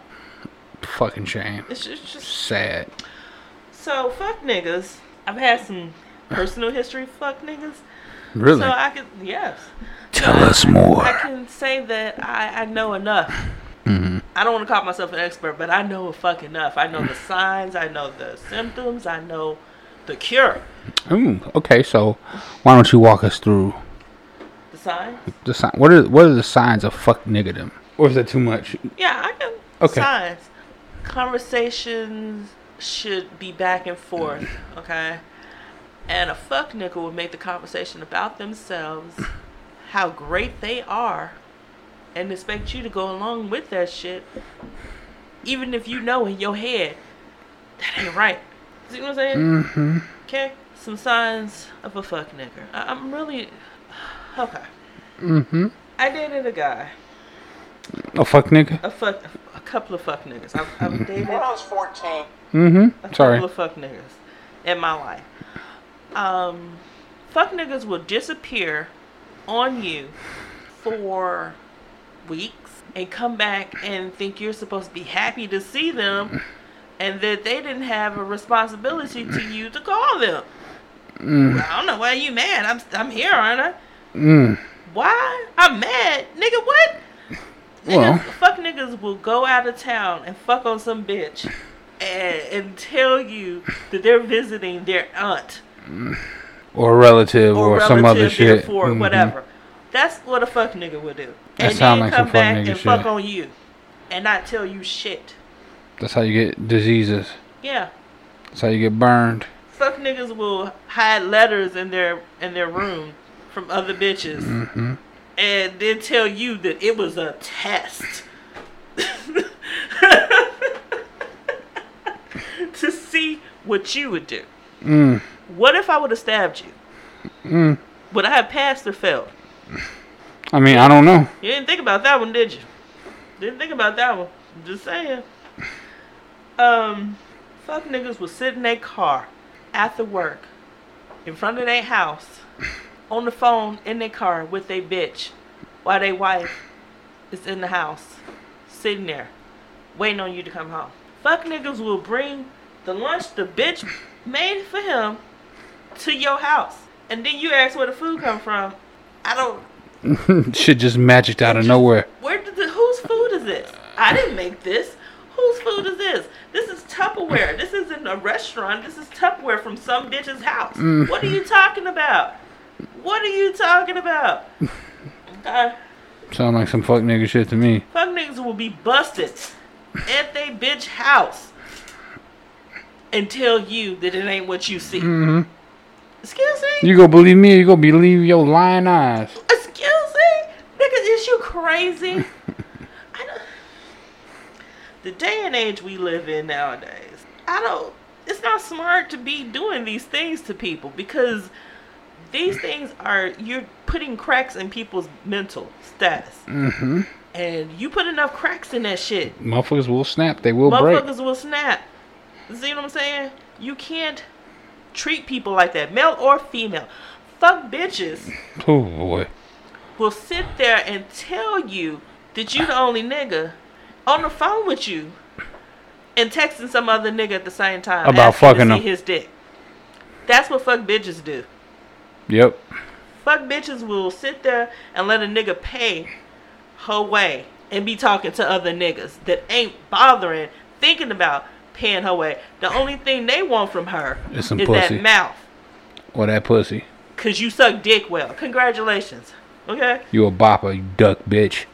Fucking shame. it's just, it's just Sad. so fuck niggas. I've had some personal history fuck niggas. Really? So I could yes. Tell us more. I can say that I, I know enough. Mm-hmm. I don't want to call myself an expert, but I know fuck enough. I know the signs, I know the symptoms, I know the cure. Ooh, okay, so why don't you walk us through The signs? the sign? What are what are the signs of fuck niggadom? Or is that too much? Yeah, I can. Okay. Signs. Conversations should be back and forth, okay? And a fuck nigga will make the conversation about themselves, how great they are, and expect you to go along with that shit, even if you know in your head that ain't right. See what I'm saying? Mm-hmm. Okay? Some signs of a fuck nigga. I- I'm really. Okay. Mm-hmm. I dated a guy, A fuck nigga? a fuck, a couple of fuck niggas. I've, I've dated When I was 14, Mm-hmm. a Sorry. couple of fuck niggas in my life. Um, fuck niggas will disappear on you for weeks and come back and think you're supposed to be happy to see them and that they didn't have a responsibility to you to call them. Well, I don't know why you mad. I'm I'm here, aren't I? Mm. Why? I'm mad, nigga. What? Well. Niggas, fuck niggas will go out of town and fuck on some bitch and, and tell you that they're visiting their aunt Or a relative or, or, some other relative, shit. Mhm. whatever. That's what a fuck nigga would do. That and then like come back and fuck on you and not tell you shit. That's how you get diseases. Yeah. That's how you get burned. Fuck niggas will hide letters in their in their room from other bitches Mm-hmm. and then tell you that it was a test [laughs] to see what you would do. Mm. What if I would have stabbed you? Mm. Would I have passed or failed? I mean, I don't know. You didn't think about that one, did you? Didn't think about that one. Just saying. Um, fuck niggas will sit in their car after work, in front of their house, on the phone in their car with their bitch, while their wife is in the house, sitting there, waiting on you to come home. Fuck niggas will bring the lunch the bitch made for him to your house, and then you ask where the food come from. I don't [laughs] Shit just magicked out of just- nowhere. Where did the whose food is this? I didn't make this. Whose food is this? This is Tupperware. [laughs] This isn't a restaurant. This is Tupperware from some bitch's house. Mm. What are you talking about? What are you talking about? [laughs] Sound like some fuck nigga shit to me. Fuck niggas will be busted at they bitch house and tell you that it ain't what you see. Mm-hmm. Excuse me? You gonna believe me or you gonna believe your lying eyes? Excuse me? Nigga, is you crazy? [laughs] I don't, the day and age we live in nowadays, I don't, it's not smart to be doing these things to people because these things are, you're putting cracks in people's mental status. Mm-hmm. And you put enough cracks in that shit, Motherfuckers will snap. They will break. motherfuckers will snap. See what I'm saying? You can't treat people like that, male or female. Fuck bitches Oh boy. will sit there and tell you that you the only nigga on the phone with you and texting some other nigga at the same time About fucking to see him. his dick. That's what fuck bitches do. Yep. Fuck bitches will sit there and let a nigga pay her way and be talking to other niggas that ain't bothering thinking about paying her way. The only thing they want from her is pussy. that mouth. Or that pussy. Cause you suck dick well. Congratulations. Okay? You a bopper, you duck bitch.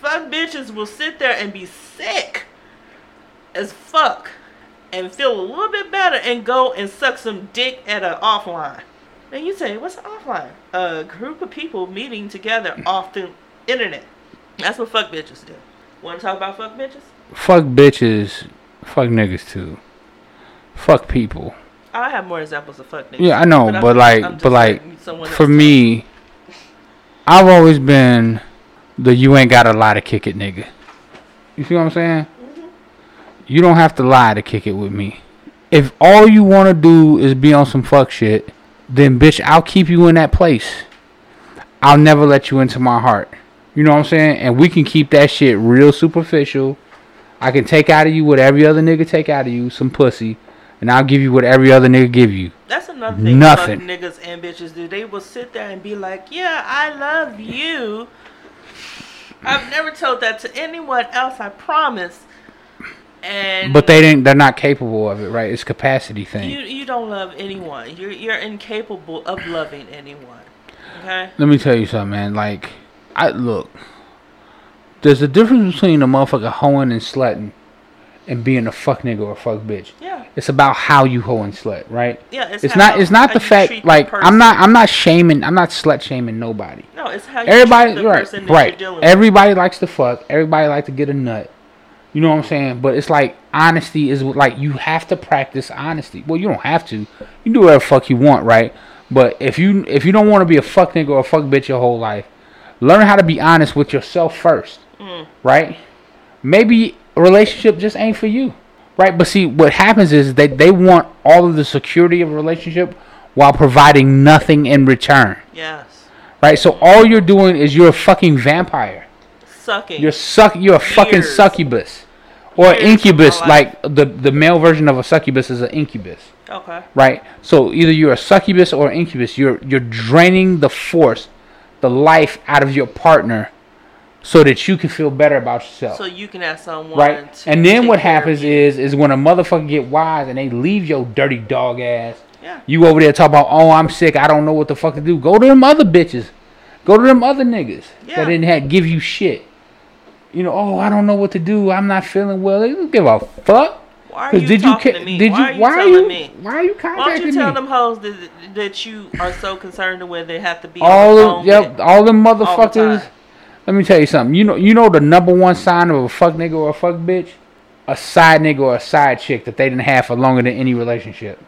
Fuck bitches will sit there and be sick as fuck and feel a little bit better and go and suck some dick at an offline. And you say, what's an offline? A group of people meeting together [laughs] off the internet. That's what fuck bitches do. Want to talk about fuck bitches? Fuck bitches. Fuck niggas too. Fuck people. I have more examples of fuck niggas. Yeah, I know, I'm- but like, just but like, for me, I've always been the you ain't got a lie to kick it nigga. You see what I'm saying? Mm-hmm. You don't have to lie to kick it with me. If all you want to do is be on some fuck shit, then bitch, I'll keep you in that place. I'll never let you into my heart. You know what I'm saying? And we can keep that shit real superficial. I can take out of you what every other nigga take out of you, some pussy, and I'll give you what every other nigga give you. That's another thing Nothing. niggas and bitches do. They will sit there and be like, "Yeah, I love you." I've never told that to anyone else. I promise. And But they didn't. They're not capable of it, right? It's capacity thing. you you don't love anyone. You're you're incapable of loving anyone. Okay. Let me tell you something, man. Like, I look. There's a difference between a motherfucker hoeing and slutting, and being a fuck nigga or a fuck bitch. Yeah. It's about how you hoe and slut, right? Yeah. It's, It's not. It's not the fact. Like. I'm not. I'm not shaming. I'm not slut shaming nobody. No, it's how you Everybody, right, right. you're dealing with. Everybody likes to fuck. Everybody like to get a nut. You know what I'm saying? But it's like honesty is like you have to practice honesty. Well, you don't have to. You can do whatever fuck you want, right? But if you if you don't want to be a fuck nigga or a fuck bitch your whole life, learn how to be honest with yourself first, Mm. right? Maybe a relationship just ain't for you, right? But see, what happens is they they want all of the security of a relationship while providing nothing in return, Yes. right? So all you're doing is you're a fucking vampire. Sucking. You're suck. You're a fucking succubus, or Years incubus. Like the the male version of a succubus is an incubus, okay. right? So either you're a succubus or incubus. You're you're draining the force, the life out of your partner, so that you can feel better about yourself, So you can have someone. right? to And then what happens is is when a motherfucker get wise and they leave your dirty dog ass. Yeah. You over there talk about, oh, I'm sick. I don't know what the fuck to do. Go to them other bitches. Go to them other niggas Yeah. that didn't have, give you shit. You know, oh, I don't know what to do. I'm not feeling well. They don't give a fuck. Why are you did talking ca- to me? did why you are you why are you me? why are you contacting me? Why don't you tell me? them hoes that, that you are so concerned with they have to be on all the phone yep, all them all the motherfuckers. time. Let me tell you something. You know, you know the number one sign of a fuck nigga or a fuck bitch, a side nigga or a side chick that they didn't have for longer than any relationship.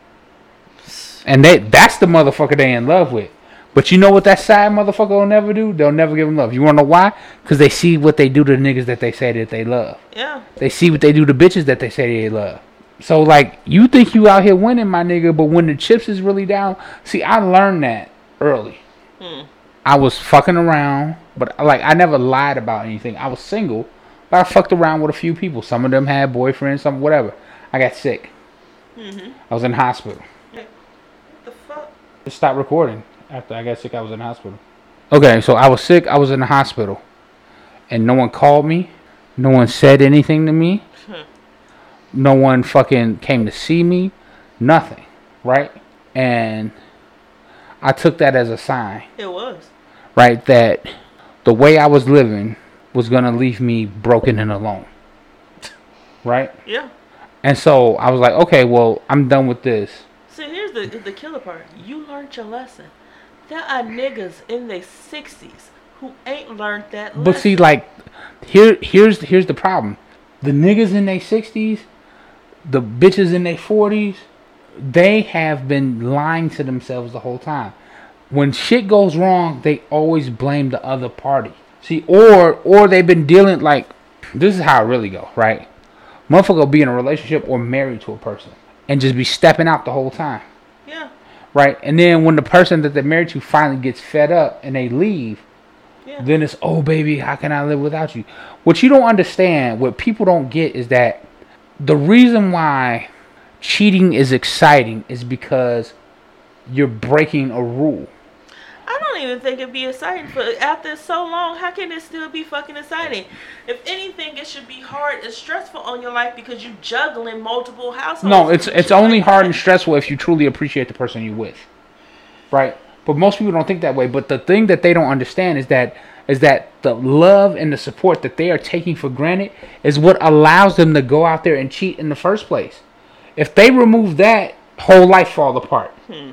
And they that's the motherfucker they in love with. But you know what that side motherfucker will never do? They'll never give them love. You wanna know why? Because they see what they do to the niggas that they say that they love. Yeah. They see what they do to bitches that they say they love. So like you think you out here winning, my nigga, but when the chips is really down, see I learned that early. Hmm. I was fucking around, but like I never lied about anything. I was single, but I fucked around with a few people. Some of them had boyfriends, some whatever. I got sick. Mm-hmm. I was in hospital. The fuck? Just stopped recording after I got sick. I was in hospital. Okay, so I was sick. I was in the hospital, and no one called me. No one said anything to me. No one fucking came to see me. Nothing, right? And I took that as a sign, It was. right? That the way I was living was gonna leave me broken and alone, [laughs] right? Yeah. And so I was like, okay, well, I'm done with this. See, here's the the killer part. You learned your lesson. There are niggas in their sixties who ain't learned that lesson. But see, like, here, here's here's the problem. The niggas in their sixties, the bitches in their forties, they have been lying to themselves the whole time. When shit goes wrong, they always blame the other party. See, or or they've been dealing like this is how it really go, right? Motherfucker will be in a relationship or married to a person and just be stepping out the whole time yeah, right? And then when the person that they're married to finally gets fed up and they leave, yeah. then it's oh baby, how can I live without you? What you don't understand, what people don't get is that the reason why cheating is exciting is because you're breaking a rule. I don't even think it'd be exciting. But after so long, how can it still be fucking exciting? If anything, it should be hard and stressful on your life because you're juggling multiple households. No, it's it's only like hard that. and stressful if you truly appreciate the person you're with. Right? But most people don't think that way. But the thing that they don't understand is that is that the love and the support that they are taking for granted is what allows them to go out there and cheat in the first place. If they remove that, whole life fall apart. Hmm.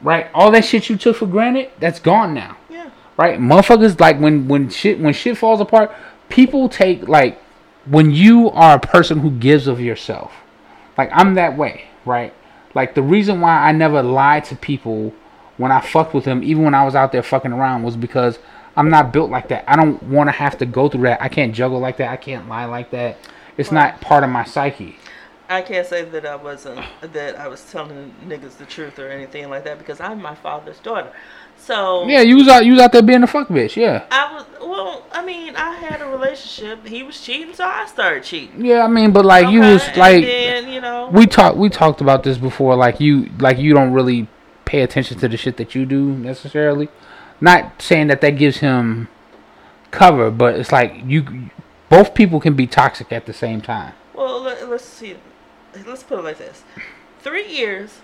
Right? All that shit you took for granted, that's gone now. Yeah. right? Motherfuckers like when when shit when shit falls apart, people take like when you are a person who gives of yourself. Like I'm that way, right? Like the reason why I never lied to people when I fucked with them, even when I was out there fucking around, was because I'm not built like that. I don't want to have to go through that. I can't juggle like that. I can't lie like that. It's not part of my psyche. I can't say that I wasn't that I was telling niggas the truth or anything like that because I'm my father's daughter. So Yeah, you was out you was out there being a fuck bitch. Yeah. I was well. I mean, I had a relationship. He was cheating, so I started cheating. Yeah, I mean, but like you Okay, was and like then, you know, we talked we talked about this before like you like you don't really pay attention to the shit that you do necessarily not saying that that gives him cover but it's like you both people can be toxic at the same time well, let, let's see. Let's put it like this: three years,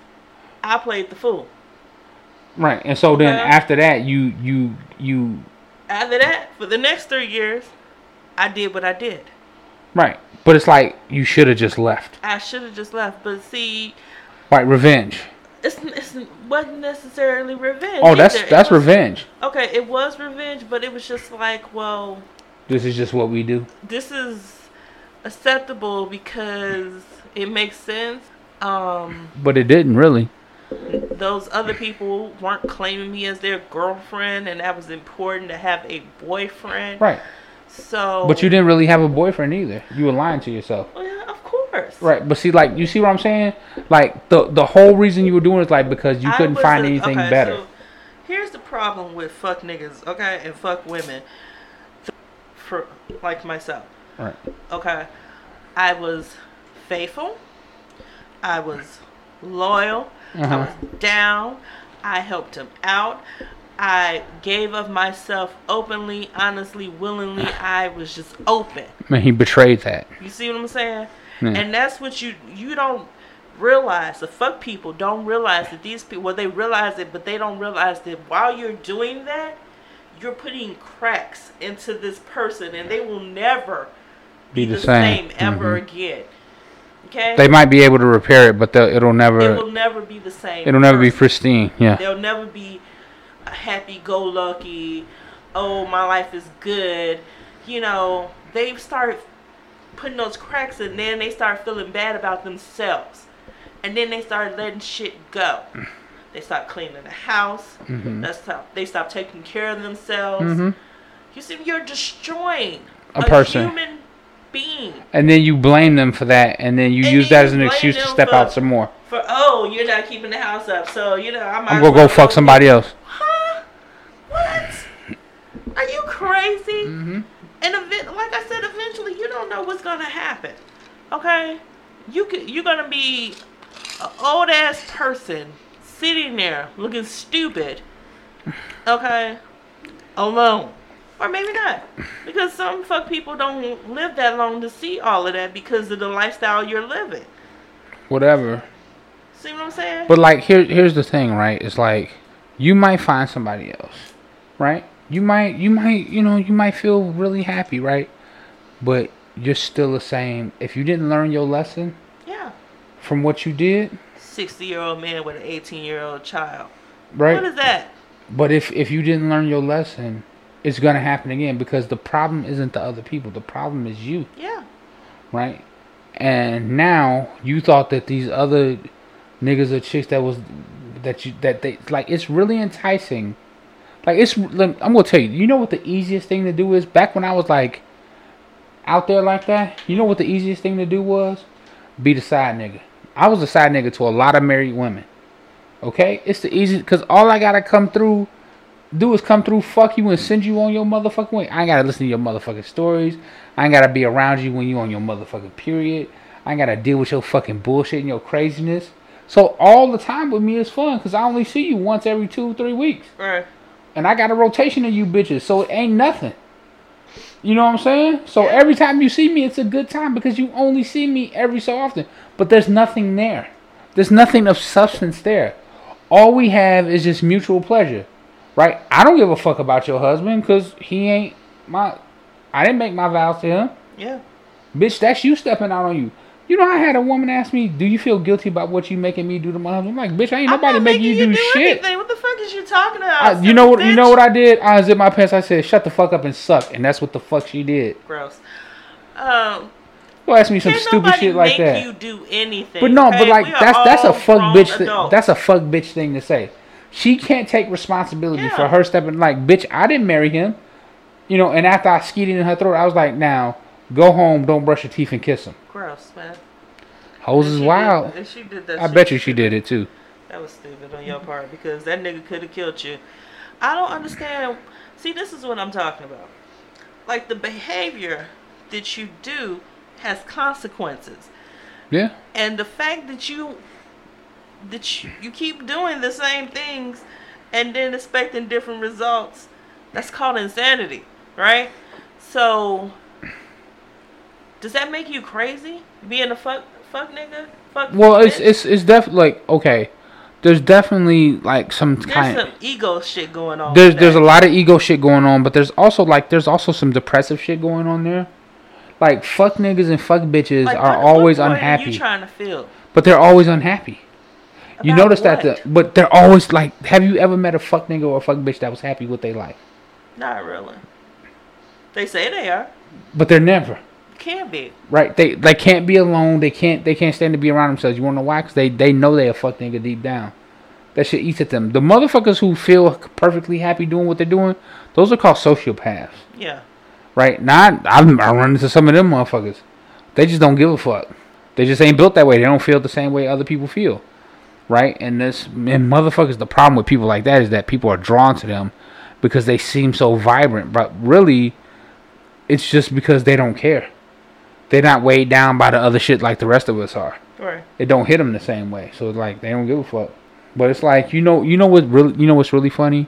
I played the fool. right and so then Okay. after that you you you After that, for the next three years, I did what I did. right but it's like you should have just left I should have just left, but see, like revenge it's, it's wasn't necessarily revenge. oh that's either. That's was- revenge Okay, it was revenge, but it was just like, well, this is just what we do this is acceptable because it makes sense. Um, but it didn't really those other people weren't claiming me as their girlfriend, and that was important to have a boyfriend. right So, but you didn't really have a boyfriend either you were lying to yourself Well, yeah, of course. Right, but see, like, you see what I'm saying? Like, the the whole reason you were doing it, like, because you I couldn't find a- anything okay, better. so here's the problem with fuck niggas, okay, and fuck women. For like myself, right. okay, I was faithful. I was loyal. I Uh-huh. was down. I helped him out. I gave of myself openly, honestly, willingly. [sighs] I was just open. Man, he betrayed that. You see what I'm saying? Yeah. And that's what you you don't realize. The fuck people don't realize that these people. Well, they realize it, but they don't realize that while you're doing that, you're putting cracks into this person, and they will never Be be, the same. same, ever Mhm. again. Okay? They might be able to repair it, but they'll- it'll it never. will never be the same. It'll never be pristine. Yeah. They'll never be a happy-go-lucky. Oh, my life is good. You know, they start putting those cracks in, then they start feeling bad about themselves, and then they start letting shit go. They start cleaning the house. Mhm. They stop. They stop taking care of themselves. Mhm. You see, you're destroying A person. human being. And then you blame them for that, and then you And use then that you as an excuse to step for- out some more. For oh, you're not keeping the house up, so you know I might I'm gonna well go fuck somebody else. Huh? What? Are you crazy? Mm-hmm. And event, like I said, eventually you don't know what's gonna happen. Okay, you could you're gonna be an old ass person sitting there looking stupid. Okay, alone. Or maybe not. Because some fuck people don't live that long to see all of that because of the lifestyle you're living. Whatever. See what I'm saying? But like here here's the thing, right? It's like you might find somebody else, right? You might you might you know, you might feel really happy, right? But you're still the same. If you didn't learn your lesson yeah. from what you did, 60 year old man with an 18 year old child. right? What is that? But if if you didn't learn your lesson, it's gonna happen again because the problem isn't the other people. The problem is you, Yeah. right? And now you thought that these other niggas or chicks that was that you that they like it's really enticing. Like it's I'm gonna tell you. You know what the easiest thing to do is? Back when I was like out there like that, you know what the easiest thing to do was? Be the side nigga. I was a side nigga to a lot of married women. Okay, it's the easiest because all I gotta come through, do is come through, fuck you, and send you on your motherfucking way. I ain't gotta listen to your motherfucking stories. I ain't gotta be around you when you on your motherfucking period. I ain't gotta deal with your fucking bullshit and your craziness. So all the time with me is fun because I only see you once every two, three weeks. Right. And I got a rotation of you bitches, so it ain't nothing. You know what I'm saying? So Yeah. every time you see me, it's a good time because you only see me every so often. But there's nothing there. There's nothing of substance there. All we have is just mutual pleasure, right? I don't give a fuck about your husband because he ain't my. I didn't make my vows to him, Yeah. bitch. That's you stepping out on you. You know, I had a woman ask me, "Do you feel guilty about what you making me do to my husband?" I'm like, "Bitch, ain't I'm nobody not making you do, shit." anything. What the fuck is you talking about? I, you know what? You know what I did? I unzipped my pants. I said, "Shut the fuck up and suck," and that's what the fuck she did. Gross. Um, Well, ask me some stupid shit like make that. you do anything. But no, okay? but like We that's that's a fuck bitch. Adults. that's a fuck bitch thing to say. She can't take responsibility Yeah. for her stepping. Like, bitch, I didn't marry him. You know, and after I skeeted in her throat, I was like, now go home, don't brush your teeth and kiss him. gross, man. Hoes is wild. Did, she did that. I bet you she did it too. That was stupid on your part because that nigga could have killed you. I don't understand. See, this is what I'm talking about. Like the behavior that you do has consequences, Yeah. and the fact that you that you, you keep doing the same things and then expecting different results, that's called insanity, right? So, does that make you crazy? Being a fuck fuck nigga? Fuck Well, it's bitch? it's it's definitely like okay. There's definitely like some There's kind. some ego shit going on. There's there's a lot of ego shit going on, but there's also like there's also some depressive shit going on there. Like fuck niggas and fuck bitches Like, are always point Are unhappy, you trying to feel? but they're always unhappy. You notice that, the, but they're always like. Have you ever met a fuck nigga or a fuck bitch that was happy with their life? Not really. They say they are. But they're never Can't be. right. They they can't be alone. They can't they can't stand to be around themselves. You wanna know why? Cause they they know they a fuck nigga deep down. That shit eats at them. The motherfuckers who feel perfectly happy doing what they're doing, those are called sociopaths. Yeah. right? Not I'm I run into some of them motherfuckers. They just don't give a fuck. They just ain't built that way. They don't feel the same way other people feel, right? And this and motherfuckers. The problem with people like that is that people are drawn to them because they seem so vibrant, but really, it's just because they don't care. They're not weighed down by the other shit like the rest of us are. Right. It don't hit them the same way. So it's like they don't give a fuck. But it's like you know you know what really you know what's really funny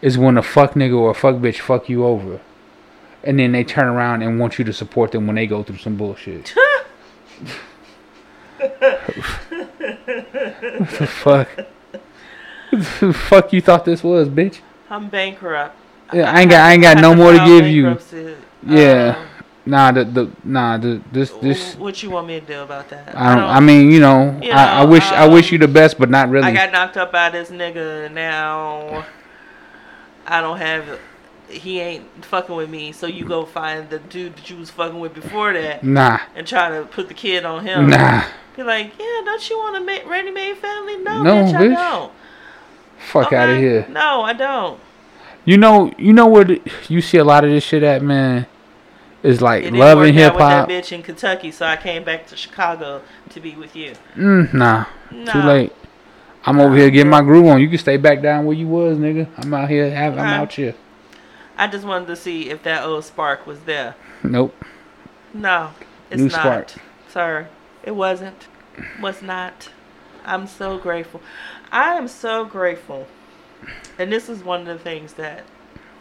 is when a fuck nigga or a fuck bitch fuck you over, and then they turn around and want you to support them when they go through some bullshit. [laughs] [laughs] what the fuck? the fuck you thought this was, bitch? I'm bankrupt. Yeah, I ain't got I ain't got no more to give you. Yeah. Um, Nah, the the nah the this this. what you want me to do about that? I don't. I mean, you know, You I, I know, wish I wish um, you the best, but not really. I got knocked up by this nigga now. I don't have. He ain't fucking with me, so you go find the dude that you was fucking with before that nah, and try to put the kid on him. nah. Be like, yeah, don't you want a ma- ready-made family? No, No, bitch, I don't. Fuck out of here. No, I don't. You know, you know where the, you see a lot of this shit at, man. Is like It love and hip hop. that bitch in Kentucky, so I came back to Chicago to be with you. Mm, nah, too late. I'm over here getting my groove on. You can stay back down where you was, nigga. I'm out here. Have, I'm out here. I just wanted to see if that old spark was there. Nope. No, it's New not. spark. Sorry, it wasn't. Was not. I'm so grateful. I am so grateful. And this is one of the things that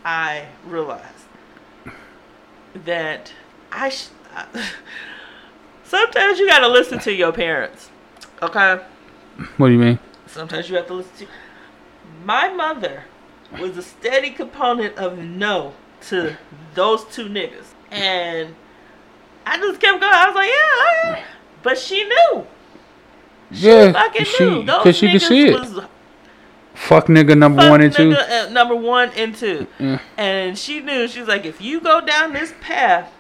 I realized that I. Sh- [laughs] Sometimes you gotta listen to your parents. Okay. What do you mean? Sometimes you have to listen to. My mother was a steady component of no to those two niggas, and I just kept going. I was like, yeah, but she knew. She Yeah, fucking she knew. Those because she could see it. was Fuck nigga number fuck one and two. uh, number one and two, Yeah. and she knew. She was like, if you go down this path,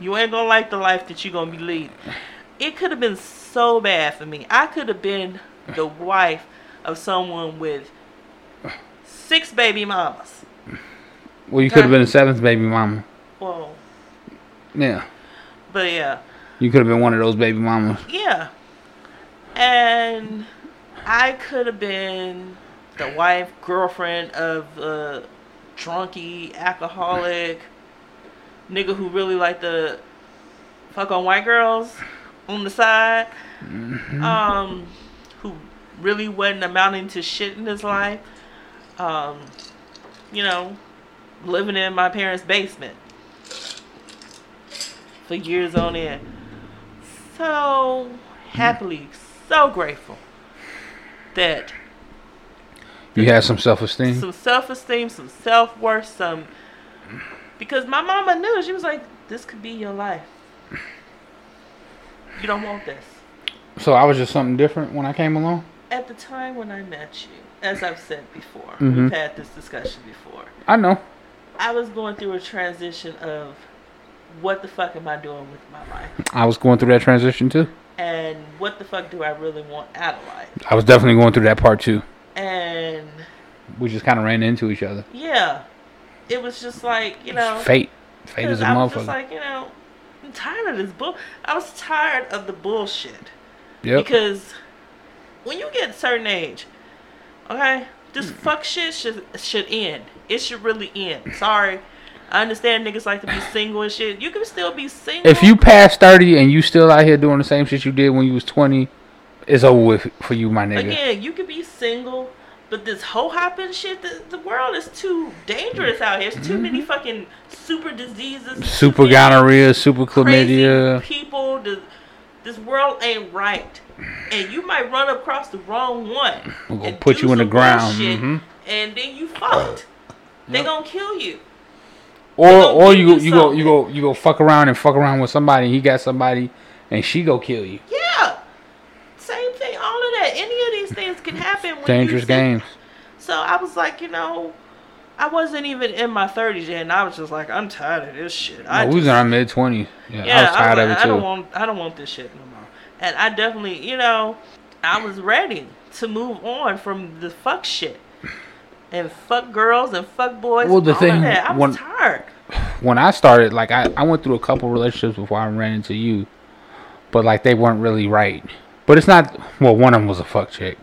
you ain't gonna like the life that you gonna be leading. It could have been so bad for me. I could have been the wife of someone with six baby mamas. Well, you could have been a seventh baby mama. Well, Yeah, but yeah, you could have been one of those baby mamas. yeah. And I could have been the wife, girlfriend of a drunky, alcoholic nigga who really liked to fuck on white girls. on the side, Mm-hmm. um, who really wasn't amounting to shit in his life. Um, you know, living in my parents' basement for years on end. So happily, so grateful that You had some self esteem. some self esteem, some self worth, some because my mama knew she was like, this could be your life. You don't want this. So I was just something different when I came along. At the time when I met you, as I've said before, Mhm. we've had this discussion before. I know. I was going through a transition of what the fuck am I doing with my life? I was going through that transition too. And what the fuck do I really want out of life? I was definitely going through that part too. And We just kind of ran into each other. yeah, it was just like, you know, Fate. Fate is a I was just like, you know, I'm tired of this bull. I was tired of the bullshit. Yep. Because when you get a certain age, okay, this Mm. fuck shit should should end. It should really end. Sorry. I understand niggas like to be [sighs] single and shit. You can still be single. If you pass 30 and you still out here doing the same shit you did when you was 20, it's over with for you, my nigga. again, you could be single, but this hoe hopping shit, the, the world is too dangerous out here. There's too many fucking super diseases, Mm-hmm. Super gonorrhea, super chlamydia. people. The, this world ain't right, and you might run across the wrong one. We're gonna and put you in the ground. bullshit, mhm. and then you fucked. They Yep. gonna kill you. Or or you you go you go you go you go fuck around and fuck around with somebody and he got somebody and she go kill you. Yeah, same thing. All of that. Any of these things can happen. When Dangerous you games. So I was like, you know, I wasn't even in my thirties yet, and I was just like, I'm tired of this shit. I we was in our mid twenties. Yeah, yeah, I was tired like, of it I too. don't want, I don't want this shit no more. And I definitely, you know, I was ready to move on from the fuck shit and fuck girls and fuck boys. Well, the all thing- that. I was when- tired. when I started, like I, I went through a couple relationships before I ran into you, but like they weren't really right. But it's not. Well, one of them was a fuck chick.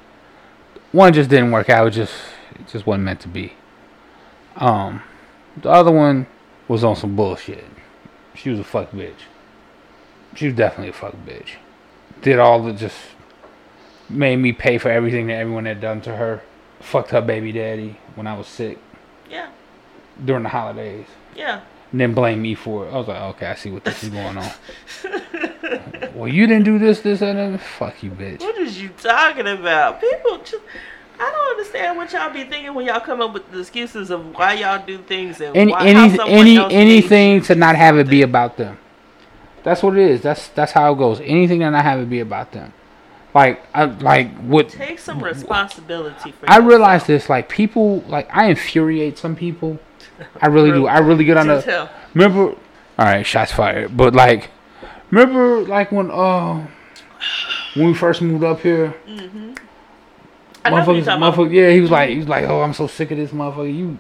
One just didn't work out. It just it just wasn't meant to be. Um, the other one was on some bullshit. She was a fuck bitch. She was definitely a fuck bitch. Did all the just made me pay for everything that everyone had done to her. Fucked her baby daddy when I was sick Yeah, during the holidays yeah. and then blame me for it. I was like, okay, I see what this is going on. well, you didn't do this, this, and then fuck you, bitch. What is you talking about? People just. I don't understand what y'all be thinking when y'all come up with the excuses of why y'all do things and Any, why, any, any, anything to not have it be about them. That's what it is. That's that's how it goes. Anything to not have it be about them. Like, I like what Take some responsibility for. I yourself. realize this. Like people, like I infuriate some people. I really do. I really get on Do the. tell. Remember, all right, shots fired. But like, remember, like when uh, when we first moved up here, I motherfuckers, motherfucker, yeah, he was like, he was like, oh, I'm so sick of this motherfucker. You,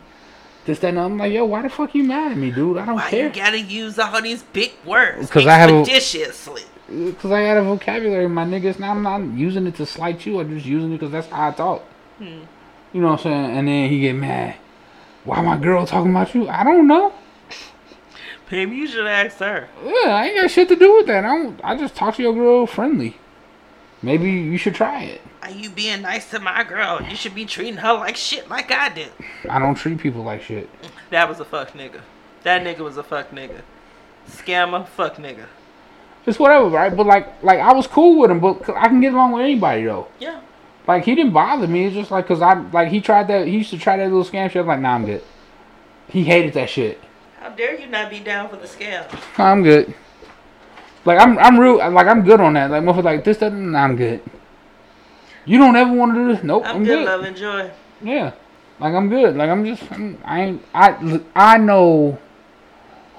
this, that, and I'm like, yo, why the fuck you mad at me, dude? I don't Why care. you gotta use all these big words because I have a- expeditiously. Because I got a vocabulary, my niggas. Now I'm not using it to slight you. I'm just using it because that's how I talk. Hmm. You know what I'm saying? And then he get mad. Why my girl talking about you? I don't know. Maybe you should ask her. Yeah, I ain't got shit to do with that. I don't. I just talk to your girl friendly. Maybe you should try it. Are you being nice to my girl? You should be treating her like shit, like I did. I don't treat people like shit. That was a fuck nigga. That nigga was a fuck nigga. Scammer, fuck nigga. It's whatever, right? But like, like I was cool with him, but I can get along with anybody though. Yeah. Like he didn't bother me. It's just like cause I like he tried that. He used to try that little scam shit. I'm like, nah, I'm good. He hated that shit. How dare you not be down for the scam? I'm good. Like I'm, I'm real. Like I'm good on that. Like motherfucker, like this doesn't. Nah, I'm good. You don't ever want to do this? Nope, I'm, I'm, good, good. love, and joy. Yeah, like I'm good. Like I'm just. I'm, I ain't. I I know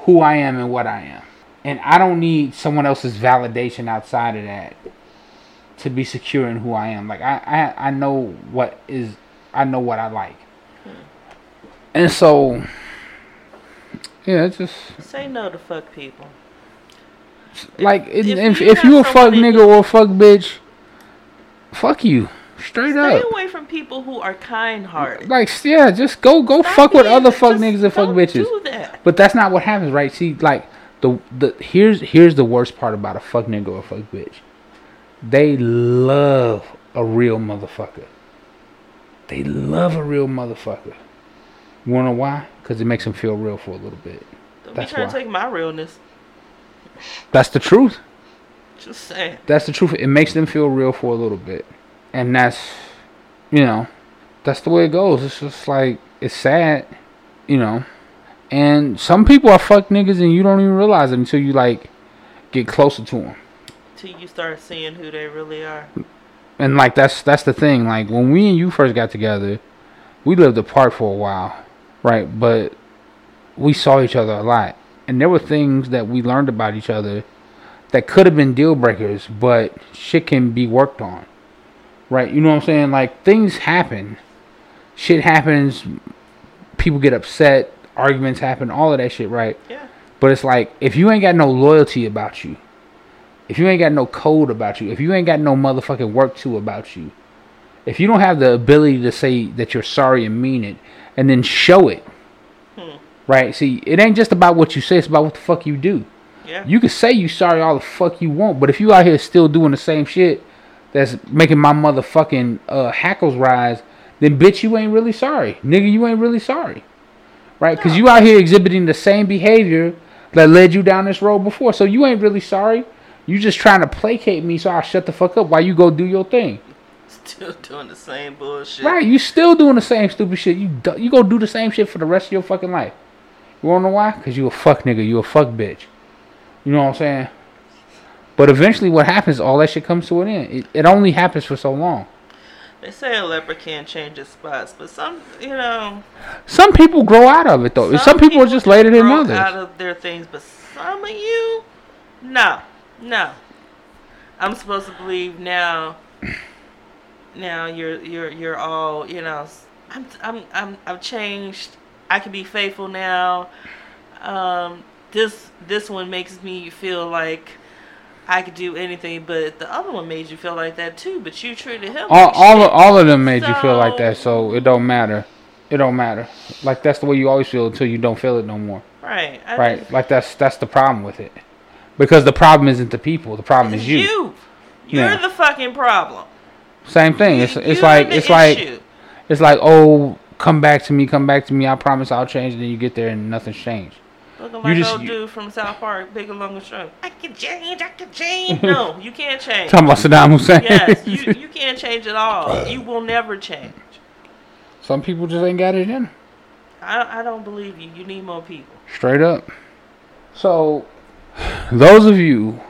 who I am and what I am, and I don't need someone else's validation outside of that to be secure in who I am. Like I I, I know what is. I know what I like, hmm. and so. Yeah, it's just Say no to fuck people. like if if if, you if, you a fuck nigga or a fuck bitch, fuck you straight Stay up. Stay away from people who are kind-hearted. Like yeah, just go go Stop fuck with other fuck niggas and fuck bitches. That. But that's not what happens, right? See, like the the here's here's the worst part about a fuck nigga or a fuck bitch. They love a real motherfucker. They love a real motherfucker. You wanna know why? Because it makes them feel real for a little bit. Don't That's be trying why. to take my realness. That's the truth. Just saying. That's the truth. It makes them feel real for a little bit. And that's, you know, that's the way it goes. It's just like, it's sad, you know. And some people are fuck niggas and you don't even realize it until you, like, get closer to them. Till you start seeing who they really are. And, like, that's that's the thing. Like, when we and you first got together, we lived apart for a while, right? But we saw each other a lot. And there were things that we learned about each other that could have been deal breakers, but shit can be worked on. Right? You know what I'm saying? Like things happen. Shit happens. People get upset. Arguments happen. All of that shit, right? Yeah. But it's like if you ain't got no loyalty about you, if you ain't got no code about you, if you ain't got no motherfucking work to about you, if you don't have the ability to say that you're sorry and mean it, and then show it, Hmm. right? See, it ain't just about what you say; it's about what the fuck you do. Yeah. You can say you sorry all the fuck you want, but if you out here still doing the same shit that's making my motherfucking uh, hackles rise, then bitch, you ain't really sorry, nigga. You ain't really sorry, right? Because No. you out here exhibiting the same behavior that led you down this road before, so you ain't really sorry. You just trying to placate me, so I shut the fuck up while you go do your thing. Still doing the same bullshit. Right? You still doing the same stupid shit. You do, you go do the same shit for the rest of your fucking life. You wanna know why? Cause you a fuck nigga. You a fuck bitch. You know what I'm saying? But eventually, what happens? All that shit comes to an end. It, it only happens for so long. They say a leopard can't change its spots, but some, you know, Some people grow out of it though. Some, people, are just later than others. Out of their things, but some of you, no, no. I'm supposed to believe now. Now you're you're you're all you know. I'm I'm I'm I've changed. I can be faithful now. Um, this this one makes me feel like I could do anything, but the other one made you feel like that too. But you treated him. all like all of, all of them made you feel like that, So- so it don't matter. It don't matter. Like that's the way you always feel until you don't feel it no more. right. I Right? just- Like that's that's the problem with it. Because the problem isn't the people. The problem is you. you. You're Yeah. the fucking problem. Same thing. It's You- it's you're like it's like it's like oh come back to me, come back to me. I promise I'll change. And then you get there and nothing's changed. Looking you like just- old you- dude from South Park, big and long and strong. I can change, I can change. no, you can't change. Talking about Saddam Hussein. yes, you, [laughs] you can't change at all. Uh. You will never change. Some people just ain't got it in. I, I don't believe you. You need more people. Straight up. So, those of you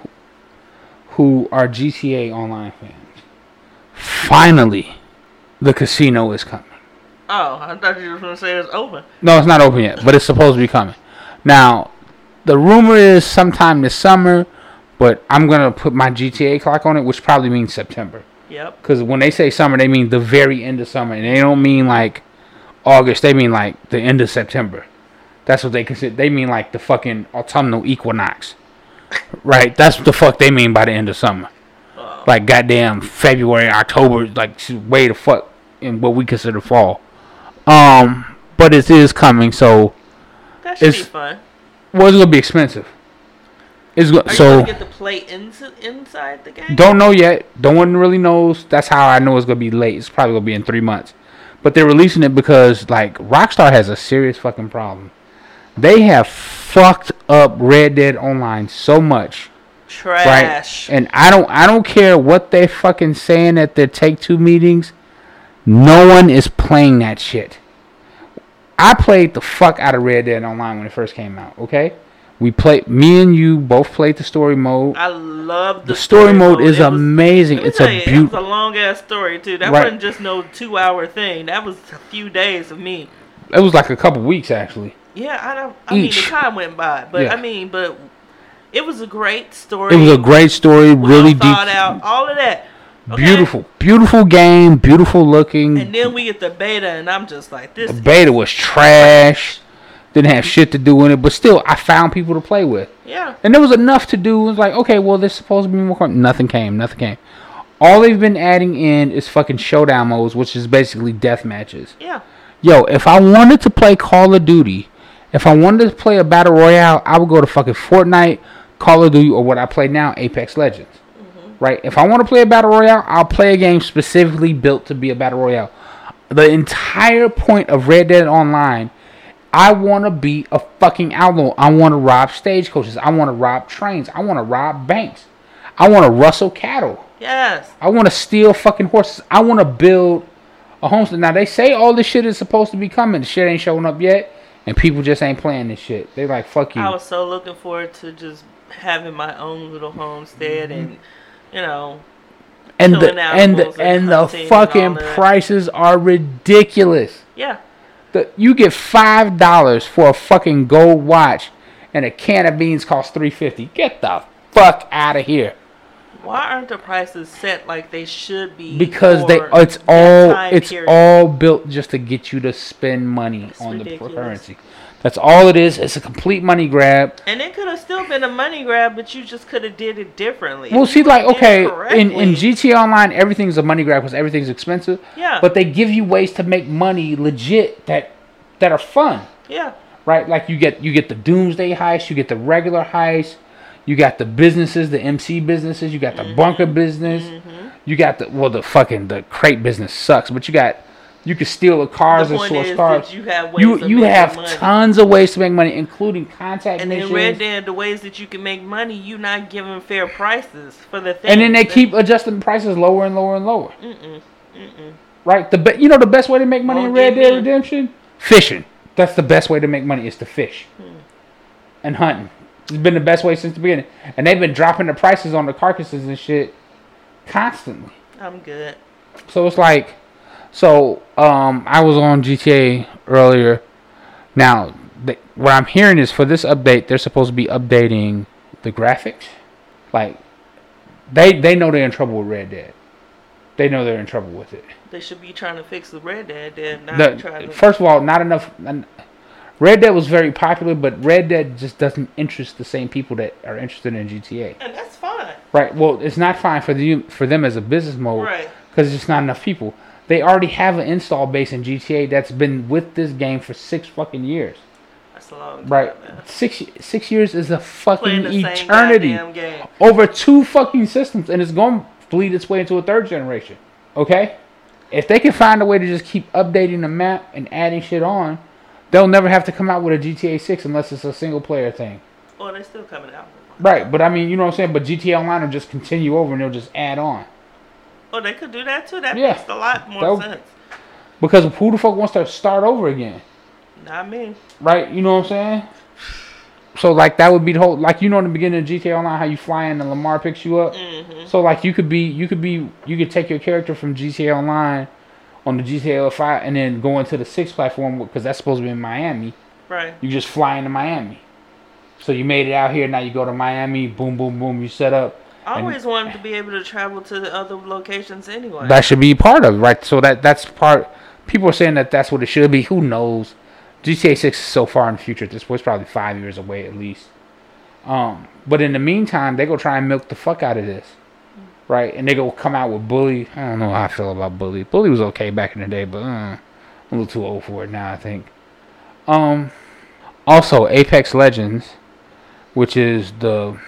who are GTA Online fans, finally, the casino is coming. Oh, I thought you were going to say it's open. No, it's not open yet, but it's supposed to be coming. Now, the rumor is sometime this summer, but I'm gonna put my GTA clock on it, which probably means September. Yep. Because when they say summer, they mean the very end of summer, and they don't mean like August. They mean like the end of September. That's what they consider. They mean like the fucking autumnal equinox, right? That's what the fuck they mean by the end of summer. Oh, Like goddamn February, October, like way the fuck in what we consider fall. Um, but it is coming, so that should be it's- fun. well, it's gonna be expensive. It's go- Are you so to get the play ins- inside the game? Don't know yet. No one really knows. That's how I know it's gonna be late. It's probably gonna be in three months. But they're releasing it because like Rockstar has a serious fucking problem. They have fucked up Red Dead Online so much, Trash. right? And I don't I don't care what they fucking saying at their Take Two meetings. No one is playing that shit. I played the fuck out of Red Dead Online when it first came out. Okay, we played. Me and you both played the story mode. I love the, The story mode is It amazing. It's a you, it beautiful. was a long ass story too. That Right. wasn't just no two hour thing. That was a few days of me. It was like a couple weeks actually. Yeah, I don't. I mean, the time went by, but Yeah. I mean, but it was a great story. It was a great story, well really thought deep, out, all of that. Okay? beautiful, beautiful game, beautiful looking. And then we get the beta, and I'm just like, this. the beta was trash. Didn't have shit to do in it, but still, I found people to play with, yeah, and there was enough to do. It was like, okay, well, there's supposed to be more. Nothing came. Nothing came. All they've been adding in is fucking showdown modes, which is basically death matches. yeah. Yo, if I wanted to play Call of Duty If I wanted to play a battle royale, I would go to fucking Fortnite, Call of Duty, or what I play now, Apex Legends. Right? If I want to play a battle royale, I'll play a game specifically built to be a battle royale. The entire point of Red Dead Online, I want to be a fucking outlaw. I want to rob stagecoaches. I want to rob trains. I want to rob banks. I want to rustle cattle. Yes. I want to steal fucking horses. I want to build a homestead. Now they say all this shit is supposed to be coming. The shit ain't showing up yet, and people just ain't playing this shit. They like fuck you. I was so looking forward to just having my own little homestead mm-hmm. and, you know, and the and the and and the hunting and fucking prices are ridiculous. yeah. The, you get five dollars for a fucking gold watch, and a can of beans costs three fifty. Get the fuck out of here. Why aren't the prices set like they should be? Because they it's all it's period? all built just to get you to spend money It's on ridiculous. the currency. That's all it is. It's a complete money grab. And it could have still been a money grab, but you just could have did it differently. Well, see, like, okay, in, in GTA Online, everything's a money grab because everything's expensive. Yeah. But they give you ways to make money legit that that are fun, yeah, right? Like you get you get the Doomsday heist, you get the regular heist, you got the businesses, the MC businesses, you got the Mm-hmm. bunker business, you got the well, the fucking the crate business sucks, but you got you can steal the cars the and source is cars. you have ways You you have tons of ways to make money, including contact And in missions. Red Dead, the ways that you can make money, you not giving fair prices for the things. and then they keep adjusting prices lower and lower and lower. Mm-mm, mm-mm. Right? The be- you know the best way to make money in Won't Red give Dead me- Redemption? Fishing. That's the best way to make money is to fish. Hmm. And hunting. It's been the best way since the beginning. And they've been dropping the prices on the carcasses and shit constantly. I'm good. So it's like so um I was on GTA earlier. Now th- what I'm hearing is for this update they're supposed to be updating the graphics. Like they they know they're in trouble with Red Dead. They know they're in trouble with it. They should be trying to fix the Red Dead, then not The- trying to. first of all, not enough. Red Dead was very popular, but Red Dead just doesn't interest the same people that are interested in GTA. and that's fine. Right? Well, it's not fine for the for them as a business mode Right. because it's just not enough people. They already have an install base in GTA that's been with this game for six fucking years. That's a long time, Right? man. Six six years is a fucking eternity over two fucking systems, and it's going to bleed its way into a third generation. Okay, if they can find a way to just keep updating the map and adding shit on, they'll never have to come out with a GTA Six unless it's a single player thing. Oh, they're still coming out. Right, but I mean, you know what I'm saying. But GTA Online will just continue over, and they'll just add on Oh, they could do that too. That Yeah. makes a lot more That would- sense. because who the fuck wants to start over again? Not me. Right, you know what I'm saying. So like that would be the whole like you know in the beginning of GTA Online how you fly in and Lamar picks you up. hmm So like you could be you could be you could take your character from GTA Online on the GTA 5 and then go into the 6 platform because that's supposed to be in Miami. Right. You just fly into Miami. So you made it out here now you go to Miami, boom boom boom, you set up. I And- always wanted to be able to travel to the other locations anyway. That should be part of it, right? So that that's part people are saying that that's what it should be. Who knows? GTA 6 is so far in the future at this point, it's probably 5 years away at least. Um, but in the meantime, they go try and milk the fuck out of this. Right? And they go come out with Bully. I don't know how I feel about Bully. Bully was okay back in the day, but uh, I'm a little too old for it now, I think. Um, also, Apex Legends, which is the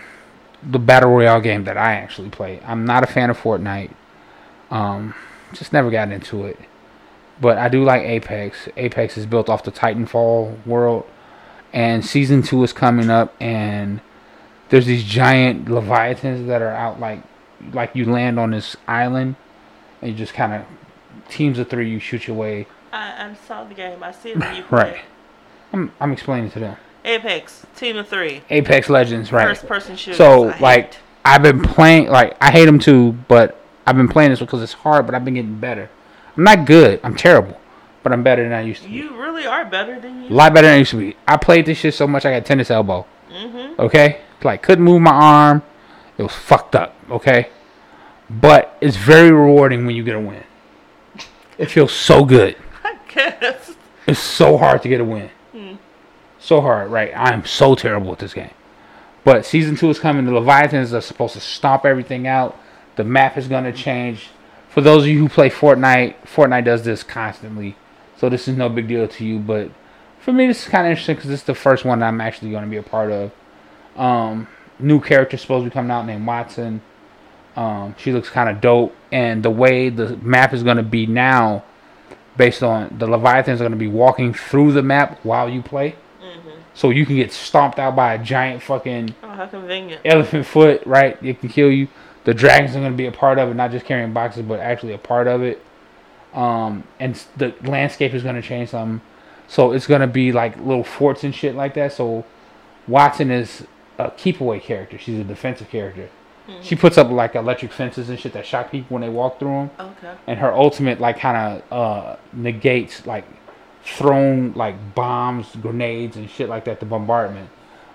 the battle royale game that I actually play. I'm not a fan of Fortnite. Um, just never got into it. But I do like Apex. Apex is built off the Titanfall world, and season two is coming up, and there's these giant leviathans that are out like like you land on this island, and you just kind of teams of three. You shoot your way. I, I saw the game. I see it when you play. [laughs] Right. I'm I'm explaining to them. Apex, team of three, Apex Legends, right? first person shooter. So I like hate. I've been playing like I hate them too, but I've been playing this because it's hard, but I've been getting better. I'm not good. I'm terrible, but I'm better than I used to. be. you really are better than you. A lot better than I used to be. I played this shit so much I got tennis elbow. Mm-hmm. Okay, like couldn't move my arm. It was fucked up. Okay, but it's very rewarding when you get a win. It feels so good. [laughs] I guess. It's so hard to get a win. So hard, right? I am so terrible at this game. But season two is coming. The Leviathans are supposed to stomp everything out. The map is gonna change. For those of you who play Fortnite, Fortnite does this constantly. So this is no big deal to you. But for me, this is kind of interesting because this is the first one I'm actually to be a part of. Um, new character supposed to be coming out named Watson. Um, she looks kind of dope, and the way the map is to be now, based on the Leviathans are to be walking through the map while you play, so you can get stomped out by a giant fucking Oh, how convenient. elephant foot, right? It can kill you. The dragons are going to be a part of it, not just carrying boxes, but actually a part of it. Um, and the landscape is going to change some. So it's going to be like little forts and shit like that. So Watson is a keep away character. She's a defensive character. She puts up like electric fences and shit that shock people when they walk through them. Okay. And her ultimate like kind of uh, negates like thrown like bombs, grenades, and shit like that. The bombardment.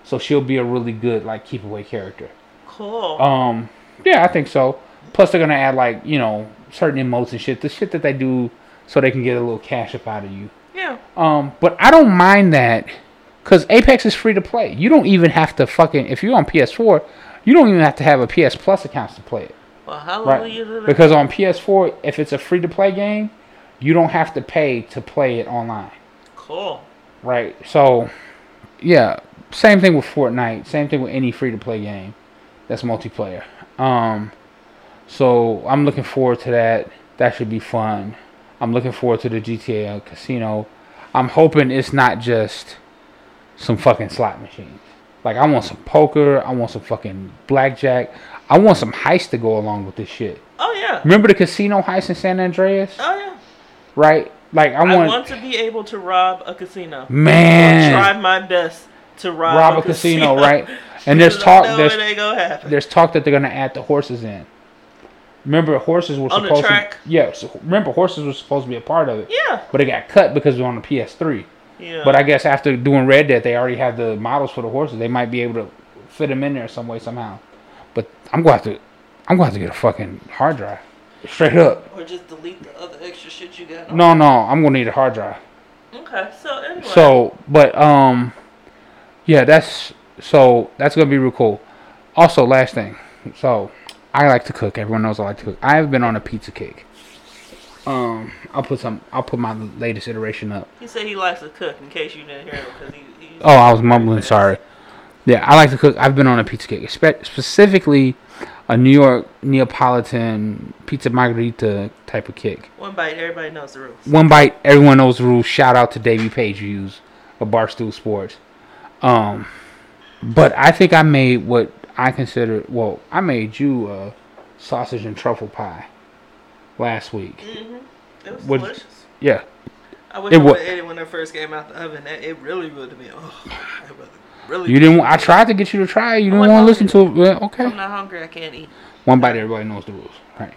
So she'll be a really good like keep away character. Cool. Um, yeah, I think so. Plus, they're gonna add like you know certain emotes and shit, the shit that they do, so they can get a little cash up out of you. yeah. Um, but I don't mind that, cause Apex is free to play. You don't even have to fucking if you're on PS4, you don't even have to have a PS Plus account to play it, Well, right? to. Because on PS4, if it's a free to play game, you don't have to pay to play it online Cool. right? So, yeah, same thing with Fortnite. Same thing with any free to play game that's multiplayer. Um, so I'm looking forward to that. That should be fun. I'm looking forward to the GTA casino. I'm hoping it's not just some fucking slot machines. Like I want some poker. I want some fucking blackjack. I want some heist to go along with this shit. Oh yeah. Remember the casino heist in San Andreas? Oh yeah. Right? Like I I want, want to be able to rob a casino. man. I'll try my best to rob, rob a casino, right? And [laughs] there's talk there's gonna there's talk that they're gonna add the horses in. Remember, horses were On supposed track? to yeah. So remember, horses were supposed to be a part of it, Yeah. but it got cut because it was on the PS3. Yeah. But I guess after doing Red Dead, they already have the models for the horses. They might be able to fit them in there some way somehow. But I'm going to have to I'm going to have to get a fucking hard drive, straight up. or just delete the other extra shit you got. No, no, I'm gonna need a hard drive. Okay. So anyway. So, but um, yeah, that's so that's gonna be real cool. Also, last thing, so I like to cook. Everyone knows I like to cook. I've been on a pizza kick. Um, I'll put some. I'll put my latest iteration up. he said he likes to cook. In case you didn't hear him, because he. he Oh, I was mumbling. Sorry. Yeah, I like to cook. I've been on a pizza kick, Spe- specifically a New York Neapolitan pizza margarita type of kick. One bite. Everybody knows the rules. One bite, everyone knows the rules. Shout out to Davey Page Views of Barstool Sports. Um, but I think I made what I consider. Well, I made you a sausage and truffle pie last week. hmm It was delicious. Yeah, I wish It I wa- would have ate it when it first came out the oven. It really would have been. Oh, really. you didn't. I tried to get you to try. it. You didn't want to listen to it. Well, okay. I'm not hungry. I can't eat. One bite, everybody knows the rules, right?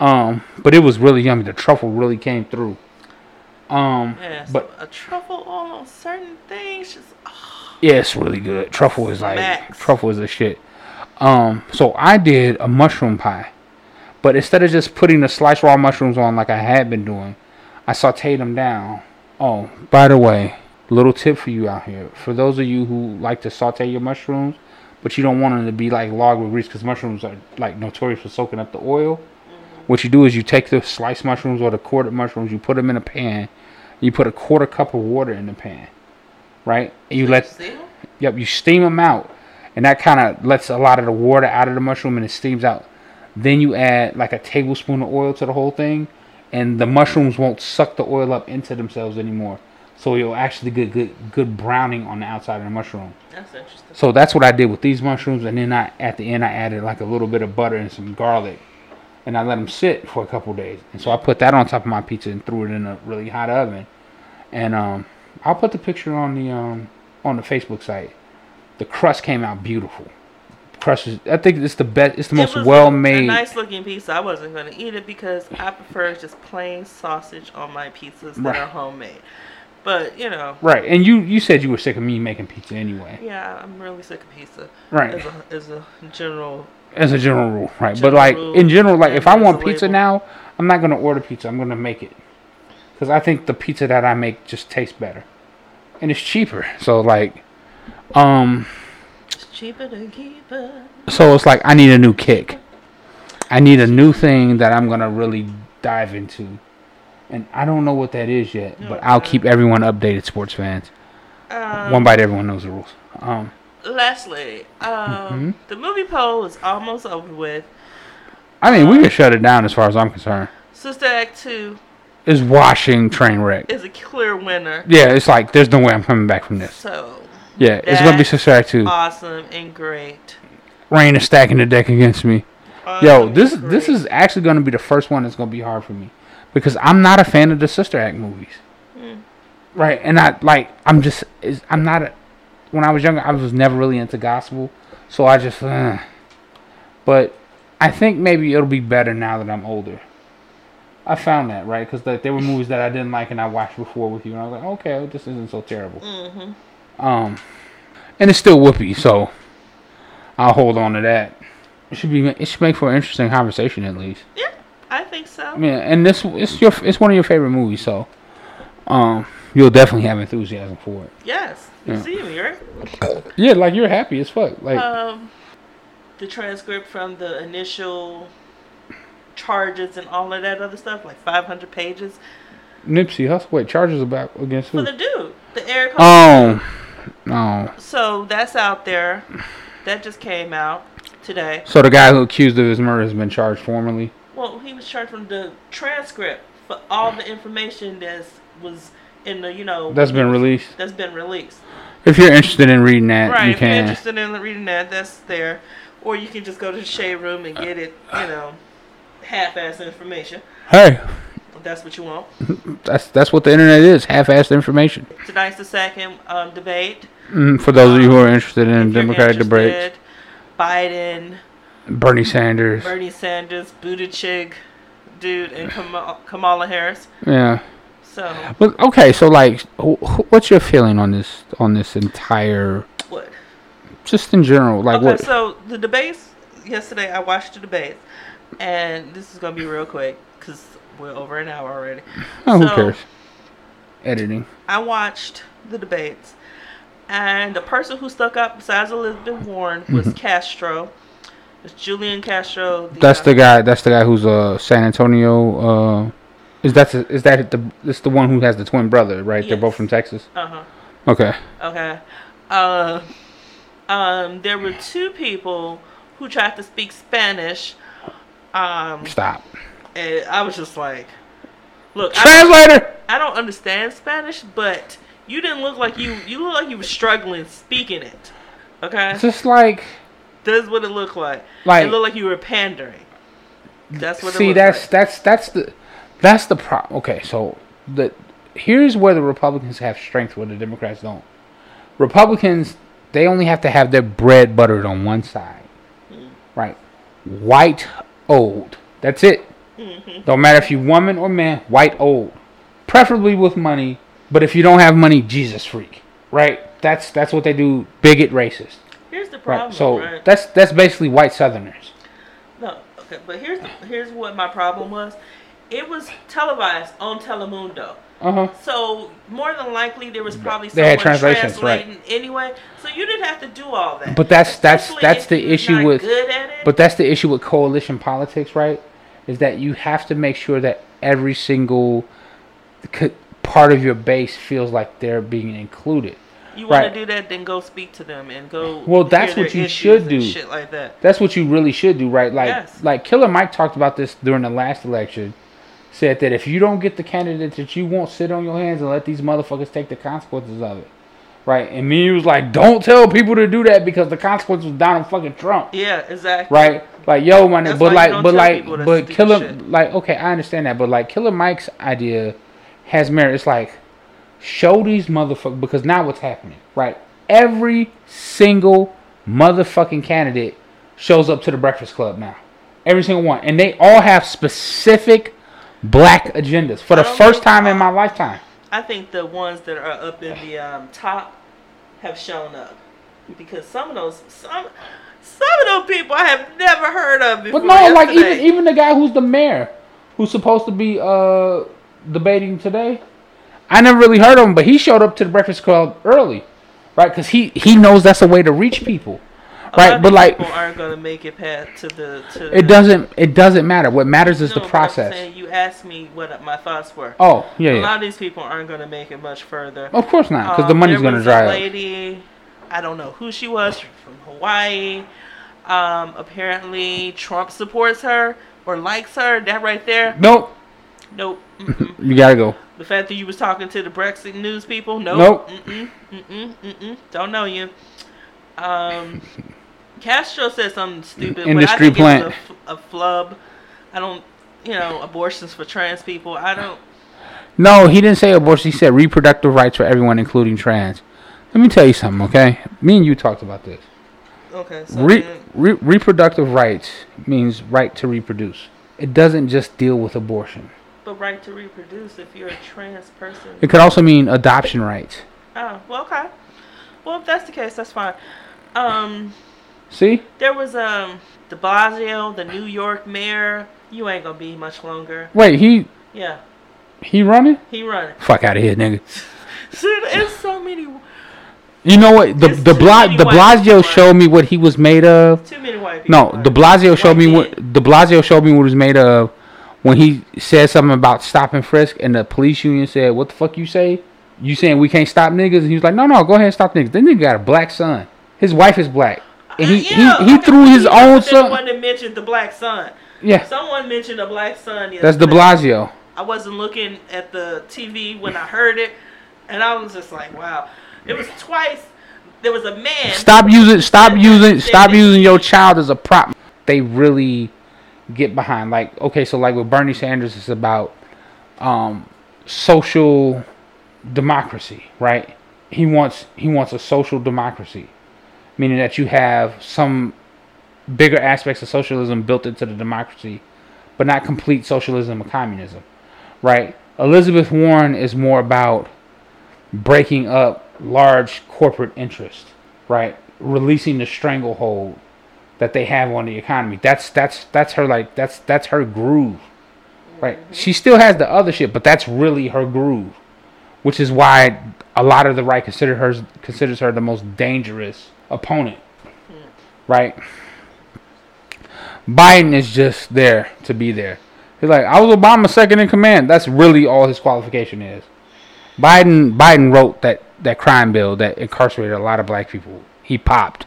Um, but it was really yummy. The truffle really came through. Um, Yeah. so but a truffle on certain things just. Oh, Yeah, it's really good. Truffle is like Max. truffle is a shit. Um, so I did a mushroom pie, but instead of just putting the sliced raw mushrooms on like I had been doing, I sautéed them down. Oh, by the way, little tip for you out here: for those of you who like to sauté your mushrooms, but you don't want them to be like log with grease, because mushrooms are like notorious for soaking up the oil. Mm-hmm. What you do is you take the sliced mushrooms or the quartered mushrooms, you put them in a pan, you put a quarter cup of water in the pan, right? And you let see? Yep, you steam them out, and that kind of lets a lot of the water out of the mushroom, and it steams out. Then you add like a tablespoon of oil to the whole thing, and the mushrooms won't suck the oil up into themselves anymore. So you'll actually get good good browning on the outside of the mushroom. That's interesting. So that's what I did with these mushrooms, and then I at the end I added like a little bit of butter and some garlic, and I let them sit for a couple days. And so I put that on top of my pizza and threw it in a really hot oven. And um, I'll put the picture on the um, on the Facebook site. The crust came out beautiful. Crust is, I think it's the best. It's the most It was well a- made. Nice looking pizza. I wasn't gonna eat it because I prefer just plain sausage on my pizzas that Right. are homemade. But you know, Right, and you you said you were sick of me making pizza anyway. yeah, I'm really sick of pizza. Right. As a, as a general. As a general rule, right? but like rule, in general, like if I want pizza label. now, I'm not gonna order pizza. I'm gonna make it because I think the pizza that I make just tastes better, and it's cheaper. So like, um, It's cheaper to keep it. so it's like I need a new kick. I need a new thing that I'm gonna really dive into. And I don't know what that is yet, but I'll keep everyone updated, sports fans. Um, One bite, everyone knows the rules. Um, Leslie, um, Mm-hmm. the movie poll is almost over with. I mean, we can shut it down as far as I'm concerned. Sister Act 2 is washing train wreck. is a clear winner. Yeah, it's like there's no way I'm coming back from this. So Yeah, it's gonna be Sister Act two. awesome and great. Rain is stacking the deck against me. Awesome Yo, this this is actually gonna be the first one that's gonna be hard for me because I'm not a fan of the Sister Act movies. Hmm. Right, and I like I'm just I'm not a. When I was younger, I was never really into gospel, so I just. Uh, but I think maybe it'll be better now that I'm older. I found that right because like, there were movies that I didn't like and I watched before with you, and I was like, okay, this isn't so terrible. Mhm. Um, and it's still Whoopi, so I'll hold on to that. It should be. It should make for an interesting conversation at least. Yeah, I think so. Yeah, and this it's your it's one of your favorite movies, so um, you'll definitely have enthusiasm for it. Yes, you Yeah. see me, right? Yeah, like you're happy as fuck. Like Um, the transcript from the initial charges and all of that other stuff, like 500 pages, Nipsey Hussle. Wait, charges about against for the dude, the Eric. Oh, no. So that's out there. That just came out today. So the guy who accused of his murder has been charged formally. Well, he was charged from the transcript for all the information that was in the, you know, That's been released. that's been released. If you're interested in reading that, Right. you If you're interested in reading that, that's there. Or you can just go to the shade room and get it, you know, half-ass information. Hey, If that's what you want. [laughs] that's that's what the internet is. Half-assed information. Tonight's the second um, debate. Mm, for those of you who are interested in Democratic debates, Biden, Bernie Sanders. Bernie Sanders, Buttigieg, dude, and Kamala, Harris. Yeah. So okay, so like, wh- wh- what's your feeling on this on this entire, what? just in general, like okay, what? so the debates yesterday, I watched the debates, and this is gonna be real quick because we're over an hour already. oh, who cares? Editing. I watched the debates, and the person who stuck up besides Elizabeth Warren was mm-hmm. Castro. It's Julian Castro. Mm-hmm. That's the guy. That's the guy who's uh San Antonio. Uh, is that the, is that the it's the one who has the twin brother, right? They're both from Texas. Uh huh. Okay. Okay. Uh, um, there were two people who tried to speak Spanish. Um, Stop. and I was just like, look, I don't, Translator. I don't understand Spanish, but you didn't look like you. You look like you were struggling speaking it. Okay. It's just like That's what it looked like. Like- it looked like you were pandering. That's what it see looked that's like. that's that's the that's the problem. Okay, so the here's where the Republicans have strength where the Democrats don't. Republicans they only have to have their bread buttered on one side, right? White old. That's it. Mm-hmm. Don't matter if you woman or man. White old, preferably with money. But if you don't have money, Jesus freak. Right? That's that's what they do. Bigot, racist. Here's the problem, Right. So right? that's that's basically white Southerners. No, okay, but here's the, here's what my problem was. It was televised on Telemundo. Uh huh. So more than likely there was probably They had someone translations, right. translating anyway. So you didn't have to do all that. But that's that's Especially that's the issue with good at it. but that's the issue with coalition politics, right? Is that you have to make sure that every single part of your base feels like they're being included. You want right. to do that, then go speak to them and go. Well, that's what you should do. Shit like that. That's what you really should do, right? Like Yes. like Killer Mike talked about this during the last election. Said that if you don't get the candidate that you want, sit on your hands and let these motherfuckers take the consequences of it. Right? And me was like, don't tell people to do that because the consequence was Donald fucking Trump. Yeah, exactly. right? Like, yo, man, That's but like, but like, but Killer, shit. like, okay, I understand that, but like, Killer Mike's idea has merit. It's like, show these motherfuckers because now what's happening, right? Every single motherfucking candidate shows up to the Breakfast Club now, every single one, and they all have specific black agendas for the first time in my lifetime. I think the ones that are up in the um, top have shown up because some of those some some of those people I have never heard of before. But no, like even even the guy who's the mayor, who's supposed to be uh debating today, I never really heard of him, but he showed up to the Breakfast Club early, right? Because he he knows that's a way to reach people, right? But like, people aren't gonna make it past to the to. it doesn't it doesn't matter. What matters is No, the process. saying you asked me what my thoughts were. Oh yeah, A yeah. lot of these people aren't gonna make it much further. Of course not, because the Um, money's there gonna dry up. lady, I don't know who she was from Hawaii. Um, apparently Trump supports her or likes her. That right there, Nope, nope. Mm-mm. you gotta go. the fact that you was talking to the Brexit news people, nope. Nope. Mm-mm, mm-mm, mm-mm. Don't know you. Um, [laughs] Castro said something stupid. Industry think plant. It was a, f- a flub. I don't, you know, abortions for trans people. I don't. No, he didn't say abortion. He said reproductive rights for everyone, including trans. Let me tell you something, okay? Me and you talked about this. Okay. So Re- re- reproductive rights means right to reproduce. It doesn't just deal with abortion. Right to reproduce if you're a trans person. It could also mean adoption rights. Oh, well, okay. Well, if that's the case, that's fine. Um, See? there was um De Blasio, the New York mayor. You ain't gonna be much longer. Wait, he Yeah, he running? he running. Fuck out of here, nigga. [laughs] It's so many, You know what? The It's the Bla- De Blasio showed me what he was made of. too many white people. No, De Blasio showed me what De Blasio showed me what he was made of when he said something about stop and frisk, and the police union said, "What the fuck you say? You saying we can't stop niggas?" And he was like, "No, no, go ahead and stop niggas." This nigga got a black son. His wife is black, and he Uh, yeah, he, he threw his own was the one son. that mentioned the black son. Yeah, Someone mentioned a black son. that's De. Blasio. I wasn't looking at the TV when I heard it, and I was just like, wow. It was twice. There was a man. Stop using stop using stop using your child as a prop. They really get behind. Like okay, so like with Bernie Sanders, it's about um, social democracy, right? He wants he wants a social democracy, meaning that you have some bigger aspects of socialism built into the democracy, but not complete socialism or communism, right? Elizabeth Warren is more about breaking up large corporate interests, right? Releasing the stranglehold that they have on the economy. That's that's that's her like that's that's her groove. Right. Mm-hmm. She still has the other shit, but that's really her groove. Which is why a lot of the right consider her considers her the most dangerous opponent. Hmm. Right? Biden is just there to be there. He's like, I was Obama's second in command. That's really all his qualification is. Biden Biden wrote that, that crime bill that incarcerated a lot of black people. He popped.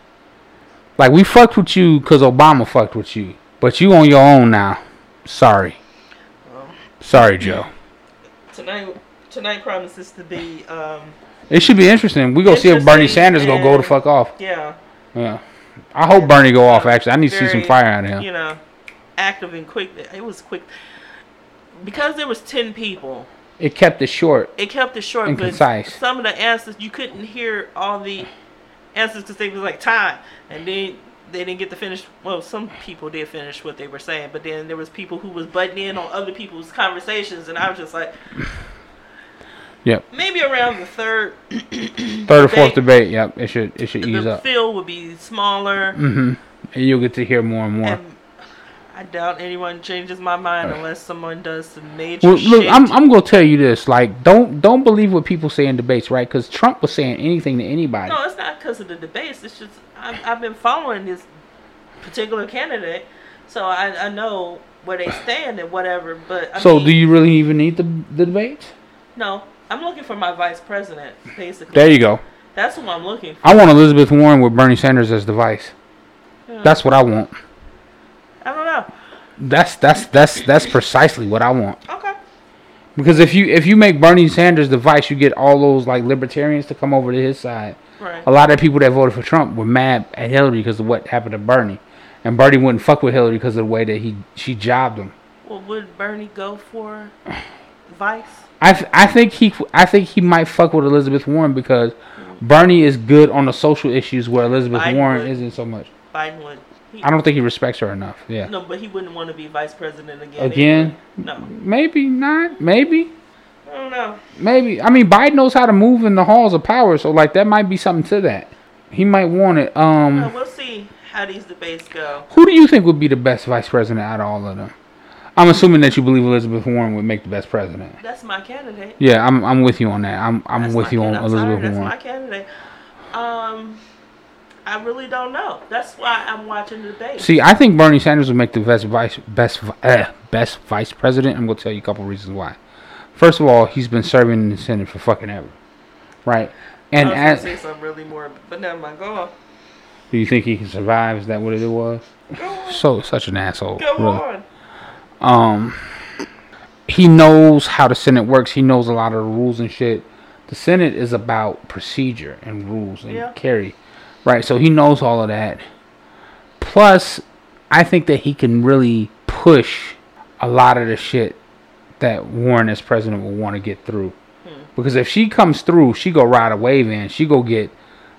Like we fucked with you because Obama fucked with you, but you on your own now. Sorry, sorry, Joe. Tonight, tonight promises to be, um, It should be interesting. We gonna see if Bernie Sanders gonna go the fuck off. yeah. Yeah, I hope Bernie go off. Actually, I need to see some fire out of him. You know, active and quick. It was quick because there was ten people. It kept it short. It kept it short, And but concise. some of the answers you couldn't hear all the answers because they was like time, and then they didn't get to finish. Well, some people did finish what they were saying, but then there was people who was butting in on other people's conversations, and I was just like, [sighs] Yep. maybe around the third, [clears throat] Third or fourth Debate. Yep. It should it should ease the up. field would be smaller. Mm-hmm. And you'll get to hear more and more. And I doubt anyone changes my mind unless someone does some major Well, look, shit. I'm I'm gonna tell you this. Like, don't don't believe what people say in debates, right? Because Trump was saying anything to anybody. no, it's not because of the debates. It's just I've, I've been following this particular candidate, so I, I know where they stand and whatever. But I so, mean, do you really even need the the debates? No, I'm looking for my vice president. Basically, There you go. that's who I'm looking for. I want Elizabeth Warren with Bernie Sanders as the vice. Yeah. That's what I want. I don't know. That's that's that's that's precisely what I want. Okay. Because if you if you make Bernie Sanders the vice, you get all those like libertarians to come over to his side. Right. A lot of people that voted for Trump were mad at Hillary because of what happened to Bernie, and Bernie wouldn't fuck with Hillary because of the way that he she jobbed him. Well, would Bernie go for vice? I th- I think he I think he might fuck with Elizabeth Warren because Bernie is good on the social issues where Elizabeth Biden Warren would. isn't so much. Biden would. He, I don't think he respects her enough. Yeah. No, but he wouldn't want to be vice president again. Again? either. No. Maybe not. Maybe. I don't know. Maybe. I mean, Biden knows how to move in the halls of power, so like that might be something to that. He might want it. Um, we'll see how these debates go. who do you think would be the best vice president out of all of them? I'm assuming that you believe Elizabeth Warren would make the best president. That's my candidate. Yeah, I'm I'm with you on that. I'm I'm That's with you on candidate. I'm Elizabeth sorry, Warren. That's my candidate. Um, I really don't know. That's why I'm watching the debate. See, I think Bernie Sanders would make the best vice best uh, best vice president. I'm gonna tell you a couple reasons why. First of all, he's been serving in the Senate for fucking ever, right? And I was as, say something really more, but never mind. Go on. do you think he can survive? Is that what it was? So such an asshole. Go really. on. Um, he knows how the Senate works. He knows a lot of the rules and shit. The Senate is about procedure and rules and Yeah. carry, right? So he knows all of that. Plus, I think that he can really push a lot of the shit that Warren as president will want to get through. Hmm. Because if she comes through, she go ride a wave in. She go get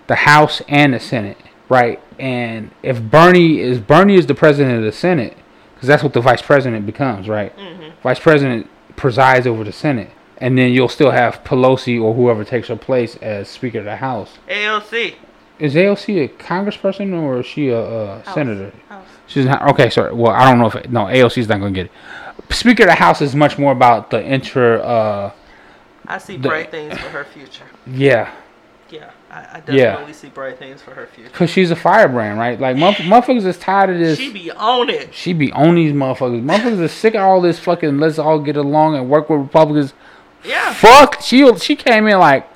the House and the Senate, right? And if Bernie is Bernie is the president of the Senate, because that's what the vice president becomes, right? Mm-hmm. Vice president presides over the Senate, and then you'll still have Pelosi or whoever takes her place as Speaker of the House. AOC. Is AOC a congressperson or is she a, uh House. senator? House. She's not okay. Sorry. Well, I don't know if it, no AOC's not going to get it. Speaker of the House is much more about the inter. Uh, I see The- bright things for her future. yeah, Yeah, I, I definitely see bright things for her future. cause she's a firebrand, right? Like motherf- motherfuckers is tired of this. She be on it. She be on these motherfuckers. Motherfuckers are sick of all this fucking. Let's all get along and work with Republicans. Yeah, Fuck. She she came in like,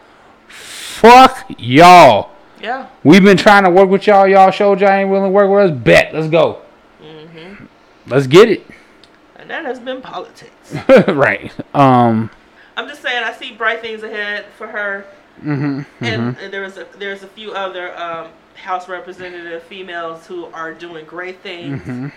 fuck y'all. Yeah. We've been trying to work with y'all. Y'all showed y'all ain't willing to work with us. Bet. Let's go. Mm-hmm. Let's get it. And that has been politics. [laughs] right. Um. I'm just saying, I see bright things ahead for her. hmm And, and there's a there's a few other um, House representative females who are doing great things. Mm-hmm.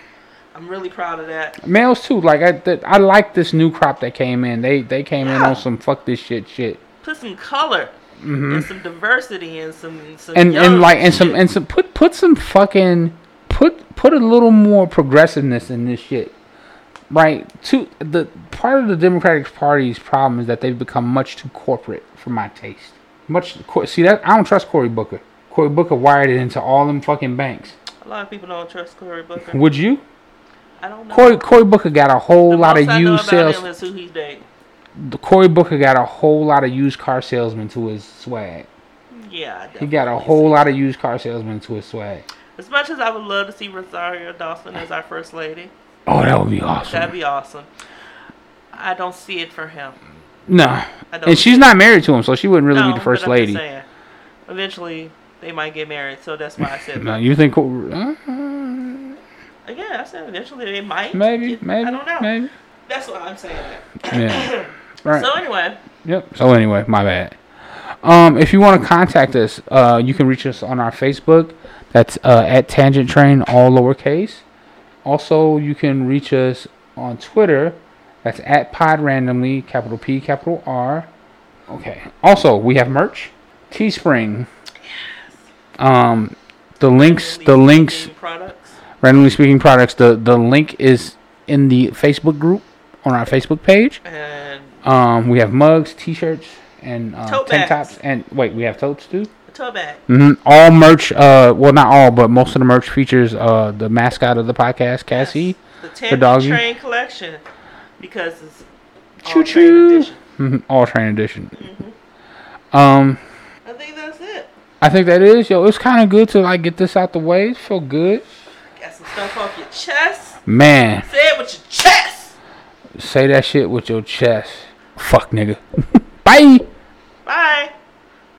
I'm really proud of that. Males too. Like I, th- I like this new crop that came in. They they came in on some fuck this shit shit. Put some color and some diversity and some, some Mm-hmm. And and like and some and some put put some fucking put put a little more progressiveness in this shit. Right. To the part of the Democratic Party's problem is that they've become much too corporate for my taste. Much see that I don't trust Cory Booker. Cory Booker wired it into all them fucking banks. a lot of people don't trust Cory Booker. Would you? I don't know. Cory Cory Booker got a whole the lot of most I know used about sales. who he's dating. The Cory Booker got a whole lot of used car salesmen to his swag. Yeah, He got a whole lot of used car salesmen to his swag. As much as I would love to see Rosario Dawson as our first lady, Oh, that would be awesome. that'd be awesome. I don't see it for him. No, and she's not married to him, so she wouldn't really no, be the first but I'm just lady. saying, eventually, they might get married, so that's why I said [laughs] No, that. you think? Uh, Again, I said eventually they might. maybe, maybe, I don't know. maybe. That's why I'm saying that. Yeah. [clears throat] Right. So anyway, Yep. So anyway, my bad. Um, if you want to contact us, uh, you can reach us on our Facebook. That's uh, at Tangent Train, all lowercase. Also, you can reach us on Twitter. That's at Pod Randomly, capital P, capital R. Okay. Also, we have merch, Teespring. Yes. Um, the links, the Randomly links, Speaking products. randomly speaking products. The the link is in the Facebook group on our Facebook page. and Um, we have mugs, T-shirts, and uh, Tote tank bags. tops. And wait, we have totes too. a toe bag. hmm All merch. Uh, well, not all, but most of the merch features uh the mascot of the podcast, Cassie. The the Tampa doggy. Train collection because it's all Choo train choo. edition. Mhm, All train edition. Mm-hmm. Um, I think that's it. I think that is yo. It's kind of good to like get this out the way. It feel good, Got some stuff off your chest. man. Say it with your chest. Say that shit with your chest. Fuck, nigga. [laughs] Bye. Bye.